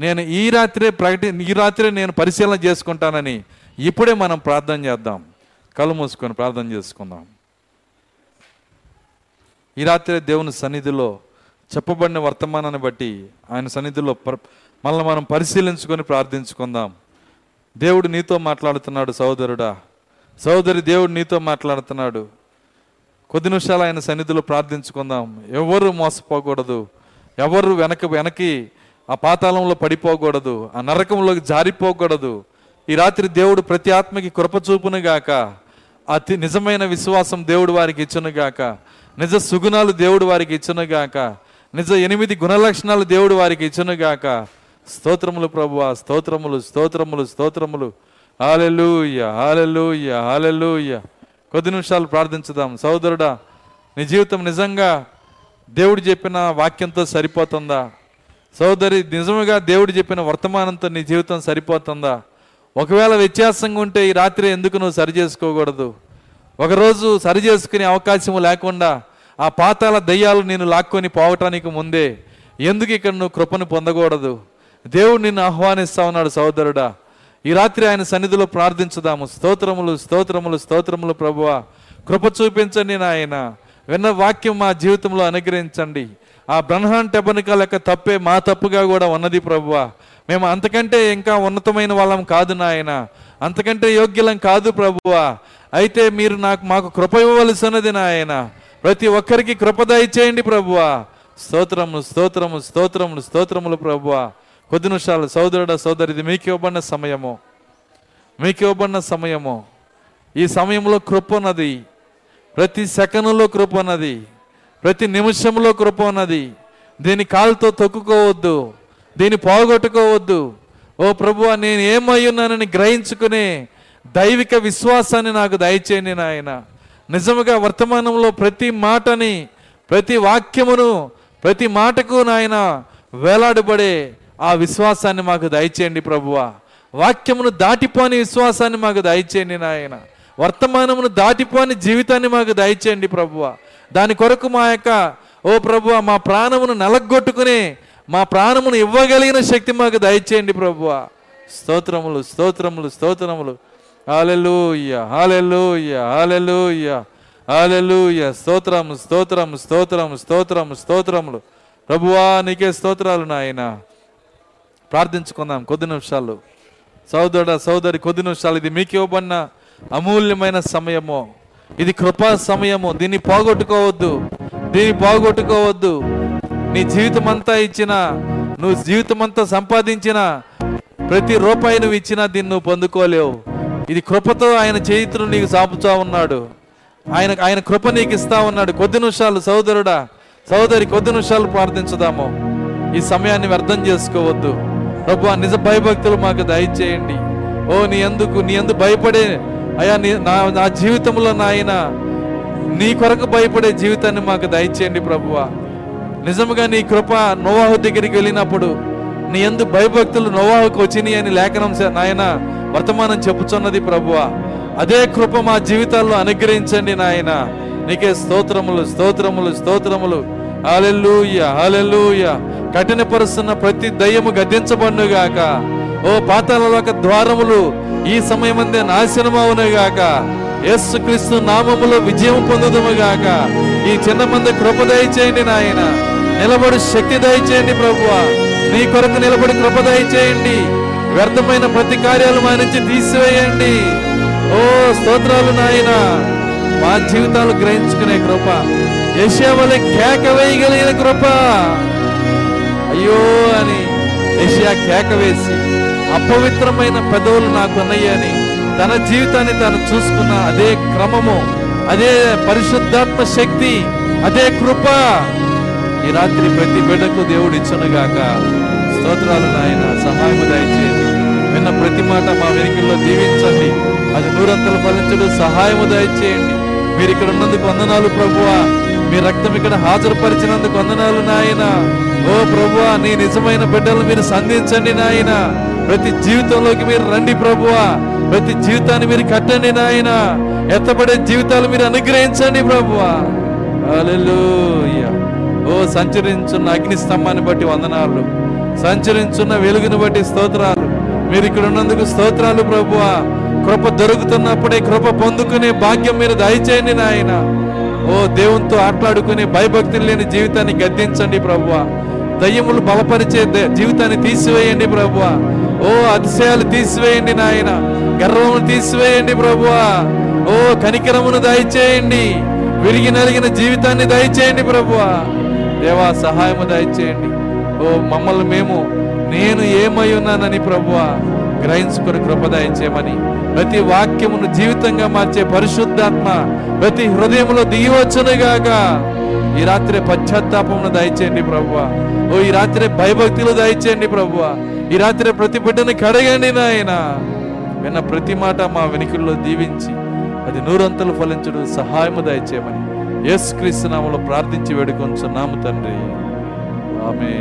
నేను ఈ రాత్రే ప్రకటి ఈ రాత్రే నేను పరిశీలన చేసుకుంటానని ఇప్పుడే మనం ప్రార్థన చేద్దాం. కళ్ళు మూసుకొని ప్రార్థన చేసుకుందాం. ఈ రాత్రి దేవుని సన్నిధిలో చెప్పబడిన వర్తమానాన్ని బట్టి ఆయన సన్నిధిలో మళ్ళీ మనం పరిశీలించుకొని ప్రార్థించుకుందాం. దేవుడు నీతో మాట్లాడుతున్నాడు సహోదరుడా సోదరి దేవుడు నీతో మాట్లాడుతున్నాడు. కొద్ది నిమిషాలు ఆయన సన్నిధిలో ప్రార్థించుకుందాం. ఎవరు మోసపోకూడదు. ఎవరు వెనక వెనక్కి ఆ పాతాళంలో పడిపోకూడదు. ఆ నరకంలోకి జారిపోకూడదు. ఈ రాత్రి దేవుడు ప్రతి ఆత్మకి కృపచూపునుగాక అతి నిజమైన విశ్వాసం దేవుడు వారికి ఇచ్చునుగాక నిజ సుగుణాలు దేవుడు వారికి ఇచ్చునుగాక నిజ ఎనిమిది గుణలక్షణాలు దేవుడు వారికి ఇచ్చునుగాక స్తోత్రములు ప్రభువా స్తోత్రములు స్తోత్రములు స్తోత్రములు. Hallelujah hallelujah hallelujah. కొద్ది నిమిషాలు ప్రార్థించుదాం. సోదరుడా నీ జీవితం నిజంగా దేవుడు చెప్పిన వాక్యంతో సరిపోతుందా? సోదరి నిజముగా దేవుడు చెప్పిన వర్తమానంతో నీ జీవితం సరిపోతుందా? ఒకవేళ వ్యత్యాసంగా ఉంటే ఈ రాత్రి ఎందుకు నువ్వు సరి చేసుకోకూడదు? ఒకరోజు సరి చేసుకునే అవకాశం లేకుండా ఆ పాతాల దయ్యాలు నేను లాక్కొని పోవటానికి ముందే ఎందుకు ఇక్కడ నువ్వు కృపను పొందకూడదు? దేవుడు నిన్ను ఆహ్వానిస్తా ఉన్నాడు సోదరుడా ఈ రాత్రి ఆయన సన్నిధిలో ప్రార్థించుదాము. స్తోత్రములు స్తోత్రములు స్తోత్రములు ప్రభువ. కృప చూపించండి నాయన. విన్న వాక్యం మా జీవితంలో అనుగ్రహించండి. ఆ బ్రహ్మాండ టెబనికల యొక్క తప్పే మా తప్పుగా కూడా ఉన్నది ప్రభువ. మేము అంతకంటే ఇంకా ఉన్నతమైన వాళ్ళం కాదు నాయన. అంతకంటే యోగ్యులం కాదు ప్రభువ. అయితే మీరు నాకు మాకు కృప ఇవ్వవలసినది నాయన. ప్రతి ఒక్కరికి కృప దయచేయండి ప్రభువ. స్తోత్రములు స్తోత్రము స్తోత్రములు స్తోత్రములు ప్రభువా. కొద్ది నిమిషాలు సోదరుడ సోదరి ఇది మీకు ఇవ్వబడిన సమయము. మీకు ఇవ్వబడిన సమయము. ఈ సమయంలో కృప ఉన్నది. ప్రతి సెకనులో కృప ఉన్నది. ప్రతి నిమిషంలో కృప ఉన్నది. దీని కాలుతో తొక్కుకోవద్దు. దీన్ని పోగొట్టుకోవద్దు. ఓ ప్రభువా నేను ఏమై ఉన్నానని గ్రహించుకునే దైవిక విశ్వాసాన్ని నాకు దయచేయండి నాయన. నిజముగా వర్తమానంలో ప్రతి మాటని ప్రతి వాక్యమును ప్రతి మాటకు నాయన వేలాడబడే ఆ విశ్వాసాన్ని మాకు దయచేయండి ప్రభువా. వాక్యమును దాటిపోని విశ్వాసాన్ని మాకు దయచేయండి నాయన. వర్తమానమును దాటిపోని జీవితాన్ని మాకు దయచేయండి ప్రభువ. దాని కొరకు మా యొక్క ఓ ప్రభువ మా ప్రాణమును నలగొట్టుకుని మా ప్రాణమును ఇవ్వగలిగిన శక్తి మాకు దయచేయండి ప్రభువ. స్తోత్రములు స్తోత్రములు స్తోత్రములు. హాలెలుయ్య హాలెలుయ్య హాలెలుయ్య హాలెలుయ్య స్తోత్రము స్తోత్రము స్తోత్రము స్తోత్రము స్తోత్రములు. ప్రభువా నీకే స్తోత్రాలు నాయన. ప్రార్థించుకుందాం కొద్ది నిమిషాలు. సోదరుడ సోదరి కొద్ది నిమిషాలు. ఇది మీకు ఇవ్వబడిన అమూల్యమైన సమయము. ఇది కృపా సమయము. దీన్ని పోగొట్టుకోవద్దు. దీన్ని పోగొట్టుకోవద్దు. నీ జీవితం అంతా ఇచ్చిన నువ్వు జీవితం అంతా సంపాదించిన ప్రతి రూపాయి నువ్వు ఇచ్చినా దీన్ని నువ్వు పొందుకోలేవు. ఇది కృపతో ఆయన చేతులు నీకు సాపుతా ఉన్నాడు. ఆయన ఆయన కృప నీకు ఇస్తా ఉన్నాడు. కొద్ది నిమిషాలు సోదరుడా సోదరి కొద్ది నిమిషాలు ప్రార్థించుదాము. ఈ సమయాన్ని వ్యర్థం చేసుకోవద్దు. ప్రభు నిజ భయభక్తులు మాకు దయచేయండి. ఓ నీ ఎందుకు నీ ఎందుకు భయపడే అయ్యా నీ నా నా జీవితంలో నాయన నీ కొరకు భయపడే జీవితాన్ని మాకు దయచేయండి ప్రభువా. నిజముగా నీ కృప నోవాహు దగ్గరికి వెళ్ళినప్పుడు నీ ఎందు భయభక్తులు నోవాహుకు వచ్చినాయి అని లేఖనం నాయన వర్తమానం చెప్పుచున్నది ప్రభువ. అదే కృప మా జీవితాల్లో అనుగ్రహించండి నాయన. నీకే స్తోత్రములు స్తోత్రములు స్తోత్రములు. హాలెలూయ హాలెలూయ కఠినపరుస్తున్న ప్రతి దయ్యము గద్దించబడుగాక ఓ పాతాలలోక ద్వారములు ఈ సమయమందే నాశనమవునుగాక. యేసు క్రీస్తు నామములో విజయం పొందుదుముగాక. ఈ చిన్న మంది కృప దయచేయండి నాయన. నిలబడి శక్తి దయచేయండి ప్రభువ. నీ కొరకు నిలబడి కృప దయచేయండి. వ్యర్థమైన ప్రతి కార్యాలు మా నుంచి తీసివేయండి. ఓ స్తోత్రాలు నాయన. మా జీవితాలు గ్రహించుకునే కృప. యశావలి కేక వేయగలిగిన కృప. అయ్యో అని యశా కేక వేసి అపవిత్రమైన పెదవులు నాకున్నాయని తన జీవితాన్ని తను చూసుకున్న అదే క్రమము అదే పరిశుద్ధాత్మ శక్తి అదే కృప ఈ రాత్రి ప్రతి బిడ్డకు దేవుడు ఇచ్చునుగాక స్తోత్రాలు నాయన సహాయము దయచేయండి. విన్న ప్రతి మాట మా వెనుకల్లో దీవించండి. అది నూరంతలు ఫలించడం సహాయము దయచేయండి. మీరు ఇక్కడ ఉన్నందుకు వందనాలు ప్రభువా. మీ రక్తం ఇక్కడ హాజరుపరిచినందుకు వందనాలు నాయన. ఓ ప్రభు నీ నిజమైన బిడ్డలు మీరు సంధించండి నాయన. ప్రతి జీవితంలోకి మీరు రండి ప్రభువా. ప్రతి జీవితాన్ని మీరు కట్టండి నాయన. ఎత్తబడే జీవితాలు మీరు అనుగ్రహించండి ప్రభువా. ఓ సంచరించున్న అగ్ని స్తంభాన్ని బట్టి వందనాలు. సంచరించున్న వెలుగును బట్టి స్తోత్రాలు. మీరు ఇక్కడ ఉన్నందుకు స్తోత్రాలు ప్రభువా. కృప దొరుకుతున్నప్పుడే కృప పొందుకునే భాగ్యం మీరు దయచేయండి నాయన. ఓ దేవునితో ఆటలాడుకునే భయభక్తులు లేని జీవితాన్ని గద్దించండి ప్రభువ. దయ్యములు బలపరిచే జీవితాన్ని తీసివేయండి ప్రభువ. ఓ అతిశయాలు తీసివేయండి నాయన. గర్వమును తీసివేయండి ప్రభువ. ఓ కనికరమును దయచేయండి. విరిగి నలిగిన జీవితాన్ని దయచేయండి ప్రభువ. దేవా సహాయము దయచేయండి. ఓ మమ్మల్ని మేము నేను ఏమై ఉన్నానని ప్రభువా. గ్రహించుకుని కృపదాయించేమని ప్రతి వాక్యమును జీవితంగా మార్చే పరిశుద్ధాత్మ ప్రతి హృదయంలో దిగివచ్చునుగాక. ఈ రాత్రి పశ్చాత్తాపమును దయచేయండి ప్రభువ. ఓ ఈ రాత్రి భయభక్తులు దయచేయండి ప్రభువ. ఈ రాత్రి ప్రతి బిడ్డను కడగండి నాయన. విన్న ప్రతి మాట మా వెనుకల్లో దీవించి అది నూరంతలు ఫలించడం సహాయము దయచేయమని. యేసుక్రీస్తు నామలో ప్రార్థించి వేడుకొంచున్నాము తండ్రి. ఆమె